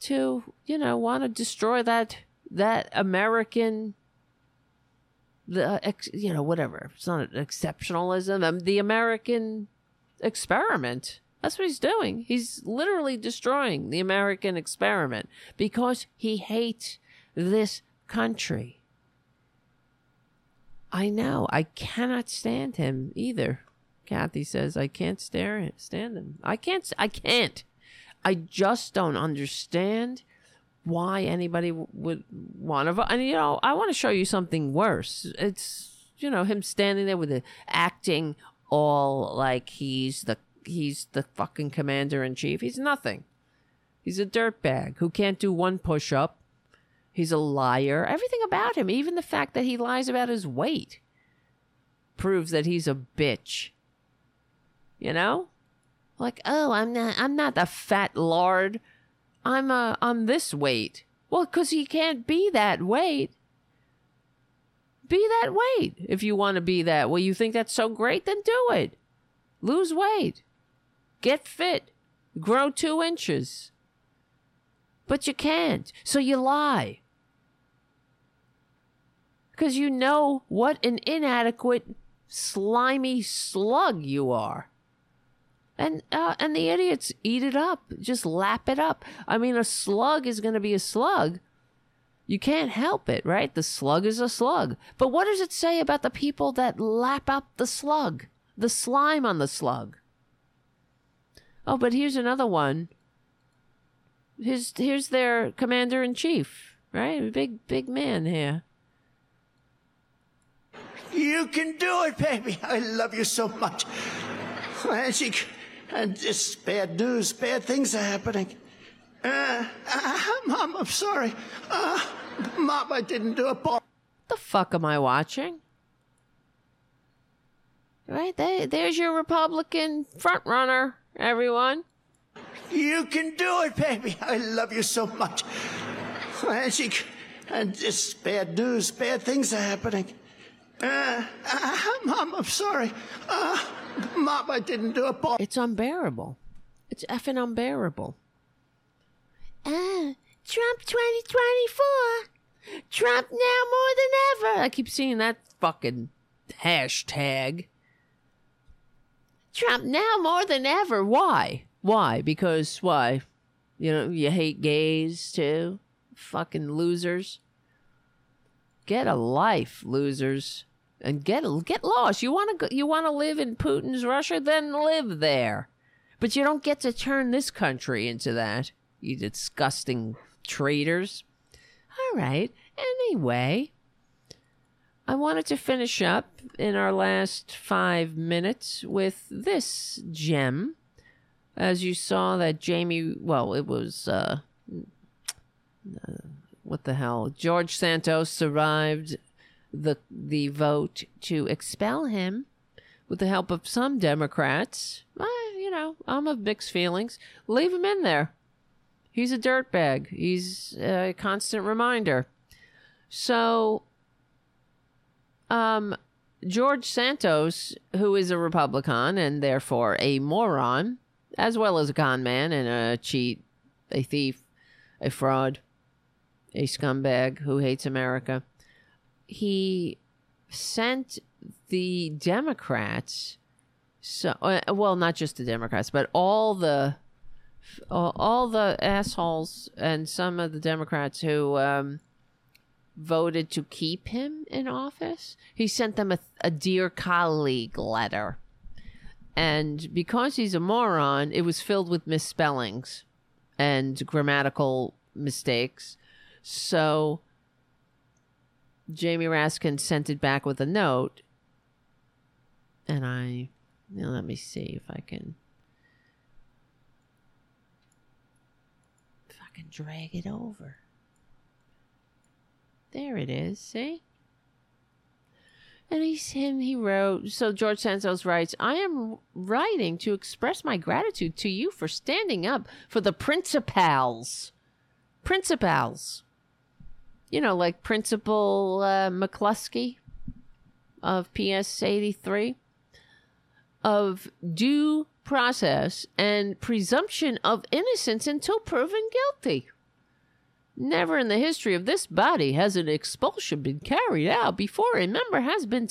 to, you know, want to destroy that that American the ex, you know whatever. It's not an exceptionalism. Um, the american experiment. That's what he's doing. He's literally destroying the american experiment because he hates this country i know i cannot stand him either kathy says i can't stare stand him i can't i can't I just don't understand why anybody would want to. And you know, I want to show you something worse. It's you know him standing there with the acting all like he's the he's the fucking commander in chief. He's nothing. He's a dirtbag who can't do one push up. He's a liar. Everything about him, even the fact that he lies about his weight, proves that he's a bitch. You know? Like, oh, I'm not, I'm not the fat lard. I'm, uh, I'm this weight. Well, because he can't be that weight. Be that weight if you want to be that. Well, you think that's so great? Then do it. Lose weight. Get fit. Grow two inches. But you can't. So you lie. Because you know what an inadequate, slimy slug you are and uh, and the idiots eat it up, just lap it up. I mean, a slug is going to be a slug. You can't help it, right? The slug is a slug. But what does it say about the people that lap up the slug, the slime on the slug? Oh, but here's another one. Here's here's their commander in chief, right? Big big man here. You can do it, baby. I love you so much. And she and just bad news, bad things are happening. Uh, uh, Mom, I'm sorry. Uh, Mom, I didn't do it. What the fuck am I watching? Right there, there's your Republican front runner, everyone. You can do it, baby. I love you so much. And she, and just bad news, bad things are happening. Uh, uh, Mom, I'm sorry. Uh, Mom, I didn't do it. It's unbearable. It's effing unbearable. Ah, Trump 2024. Trump now more than ever. I keep seeing that fucking hashtag. Trump now more than ever. Why? Why? Because why? You know, you hate gays too? Fucking losers. Get a life, losers and get get lost. You want to you want to live in Putin's Russia, then live there. But you don't get to turn this country into that. You disgusting traitors. All right. Anyway, I wanted to finish up in our last 5 minutes with this gem. As you saw that Jamie, well, it was uh, uh what the hell? George Santos survived the the vote to expel him with the help of some Democrats. I, you know, I'm of mixed feelings. Leave him in there. He's a dirtbag. He's a constant reminder. So, um, George Santos, who is a Republican and therefore a moron, as well as a con man and a cheat, a thief, a fraud, a scumbag who hates America, he sent the Democrats, so uh, well, not just the Democrats, but all the all, all the assholes and some of the Democrats who um, voted to keep him in office. He sent them a, a dear colleague letter. And because he's a moron, it was filled with misspellings and grammatical mistakes. So Jamie Raskin sent it back with a note. And I, let me see if I can. If I can drag it over. There it is. See? And he's him. He wrote. So George Santos writes, "I am writing to express my gratitude to you for standing up for the principals, principals. You know, like Principal uh, McCluskey of PS eighty three, of due process and presumption of innocence until proven guilty." Never in the history of this body has an expulsion been carried out before a member has been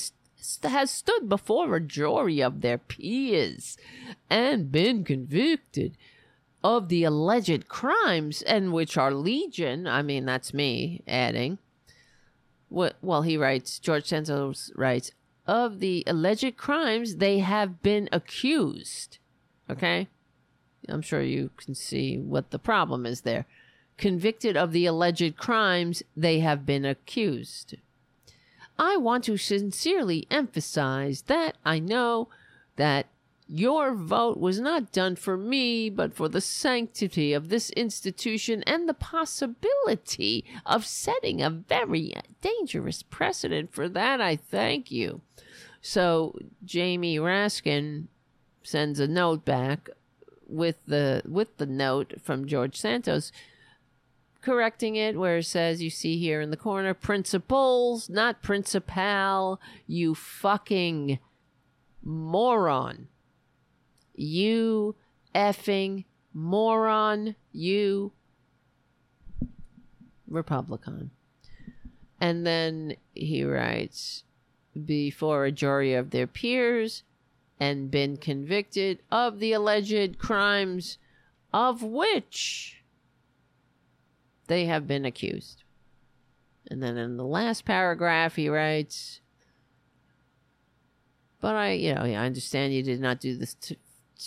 has stood before a jury of their peers and been convicted of the alleged crimes and which are legion. I mean, that's me adding. What? Well, he writes. George Santos writes of the alleged crimes they have been accused. Okay, I'm sure you can see what the problem is there convicted of the alleged crimes they have been accused. I want to sincerely emphasize that I know that your vote was not done for me, but for the sanctity of this institution and the possibility of setting a very dangerous precedent. For that, I thank you. So, Jamie Raskin sends a note back with the with the note from George Santos correcting it where it says you see here in the corner principals, not principal, you fucking moron. You effing moron, you Republican. And then he writes, before a jury of their peers and been convicted of the alleged crimes of which they have been accused. And then in the last paragraph, he writes, But I, you know, I understand you did not do this to,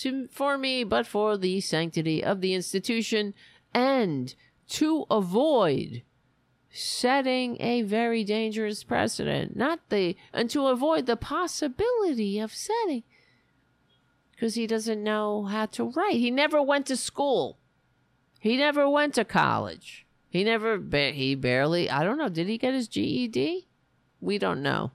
to, for me, but for the sanctity of the institution and to avoid setting a very dangerous precedent. Not the, and to avoid the possibility of setting. Because he doesn't know how to write. He never went to school. He never went to college. He never, he barely, I don't know, did he get his GED? We don't know.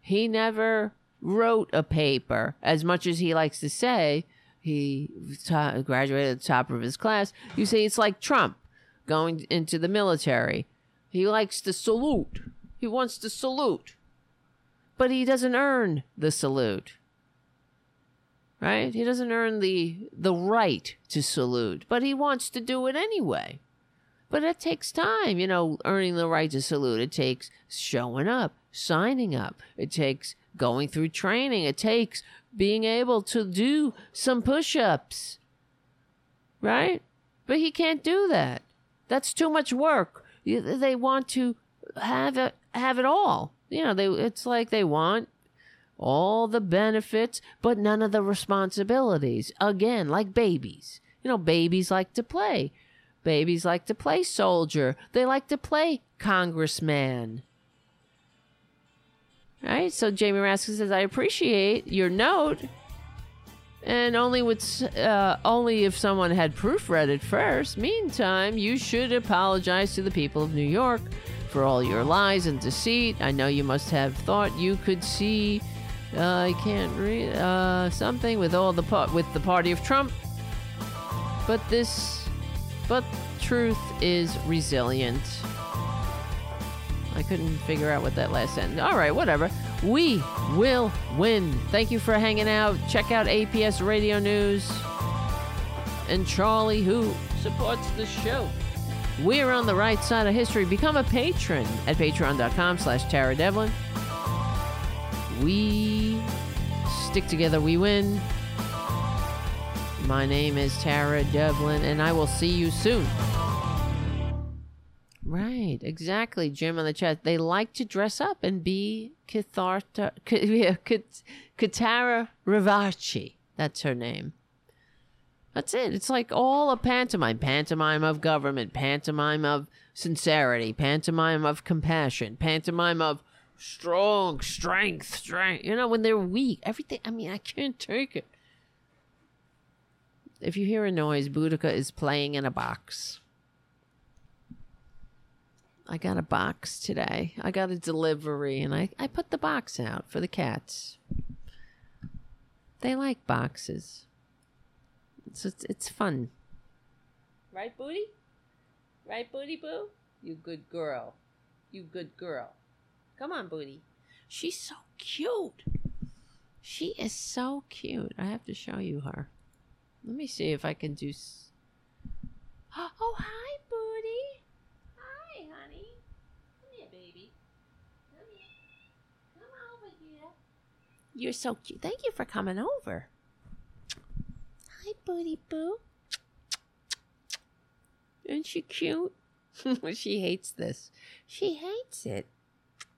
He never wrote a paper, as much as he likes to say he t- graduated at the top of his class. You say it's like Trump going into the military. He likes to salute. He wants to salute. But he doesn't earn the salute. Right? He doesn't earn the the right to salute, but he wants to do it anyway. But it takes time, you know, earning the right to salute. It takes showing up, signing up. It takes going through training. It takes being able to do some push ups. Right? But he can't do that. That's too much work. They want to have it, have it all. You know, they, it's like they want all the benefits, but none of the responsibilities. Again, like babies. You know, babies like to play. Babies like to play soldier. They like to play congressman. Right? So Jamie Raskin says, I appreciate your note. And only with uh, only if someone had proofread it first. Meantime, you should apologize to the people of New York for all your lies and deceit. I know you must have thought you could see. Uh, I can't read uh, something with all the pa- with the party of Trump, but this but truth is resilient. I couldn't figure out what that last sentence. All right, whatever. We will win. Thank you for hanging out. Check out APS Radio News and Charlie, who supports the show. We're on the right side of history. Become a patron at patreon.com slash Tara Devlin. We stick together, we win. My name is Tara Devlin, and I will see you soon. Right, exactly, Jim on the chat. They like to dress up and be Katharta, K- Katara Ravachi. That's her name. That's it. It's like all a pantomime. Pantomime of government, pantomime of sincerity, pantomime of compassion, pantomime of strong strength, strength. You know, when they're weak, everything. I mean, I can't take it. If you hear a noise, Boudica is playing in a box. I got a box today. I got a delivery and I, I put the box out for the cats. They like boxes. So it's, it's fun. Right, Booty? Right, Booty Boo? You good girl. You good girl. Come on, Booty. She's so cute. She is so cute. I have to show you her. Let me see if I can do. S- oh, hi, Booty. Hi, honey. Come here, baby. Come here. Come over here. You're so cute. Thank you for coming over. Hi, Booty Boo. Isn't she cute? she hates this. She hates it.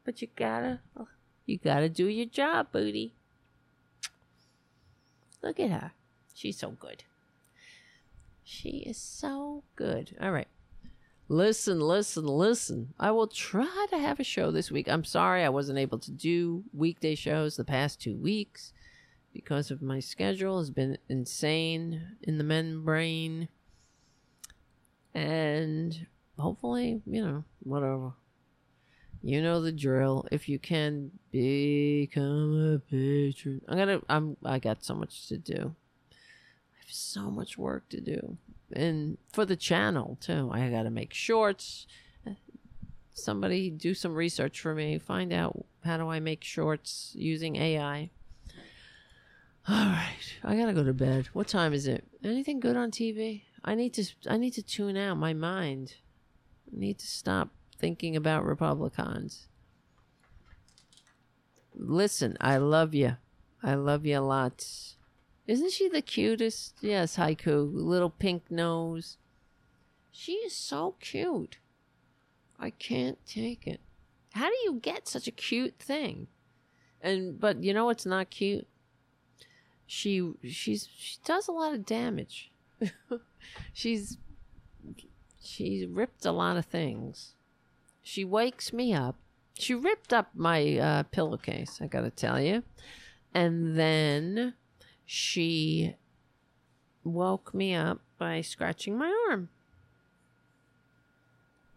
But you gotta, oh, you gotta do your job, Booty. Look at her. She's so good. She is so good. All right. Listen, listen, listen. I will try to have a show this week. I'm sorry I wasn't able to do weekday shows the past two weeks because of my schedule has been insane in the membrane. And hopefully, you know, whatever. You know the drill. If you can become a patron. I'm gonna I'm I got so much to do. I have so much work to do. And for the channel too. I gotta make shorts. Somebody do some research for me. Find out how do I make shorts using AI. All right, I gotta go to bed. What time is it? Anything good on TV? I need to. I need to tune out my mind. I need to stop thinking about Republicans. Listen, I love you. I love you a lot. Isn't she the cutest? Yes, Haiku. Little pink nose. She is so cute. I can't take it. How do you get such a cute thing? And but you know what's not cute? She she's she does a lot of damage. she's she's ripped a lot of things. She wakes me up. She ripped up my uh, pillowcase, I gotta tell you. And then she woke me up by scratching my arm.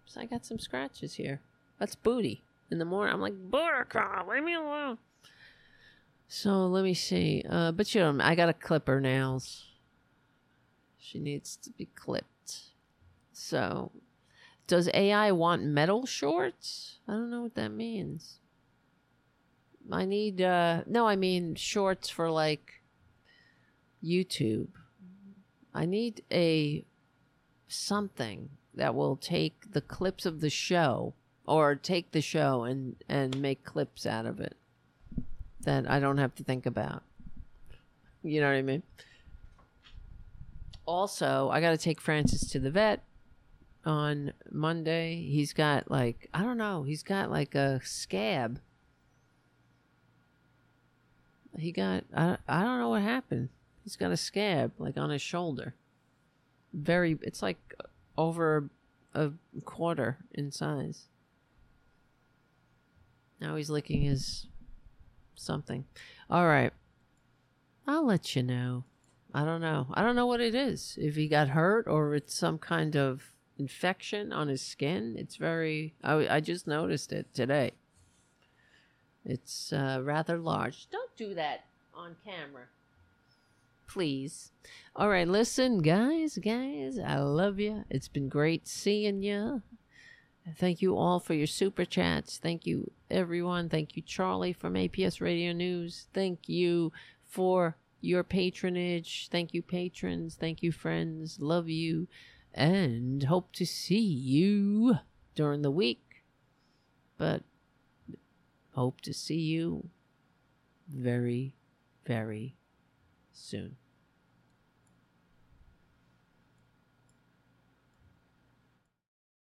So I got some scratches here. That's booty. In the morning, I'm like, Buttercup, leave me alone. So let me see. Uh, but you know, I got to clip her nails. She needs to be clipped. So, does AI want metal shorts? I don't know what that means. I need, uh, no, I mean shorts for like YouTube. I need a something that will take the clips of the show or take the show and, and make clips out of it that I don't have to think about. You know what I mean? Also, I got to take Francis to the vet on Monday. He's got like, I don't know, he's got like a scab. He got, I, I don't know what happened. He's got a scab like on his shoulder. Very, it's like over a quarter in size. Now he's licking his something. All right. I'll let you know. I don't know. I don't know what it is. If he got hurt or it's some kind of infection on his skin. It's very. I, I just noticed it today. It's uh, rather large. Don't do that on camera. Please. All right, listen, guys, guys, I love you. It's been great seeing you. Thank you all for your super chats. Thank you, everyone. Thank you, Charlie from APS Radio News. Thank you for your patronage. Thank you, patrons. Thank you, friends. Love you. And hope to see you during the week. But hope to see you very, very soon.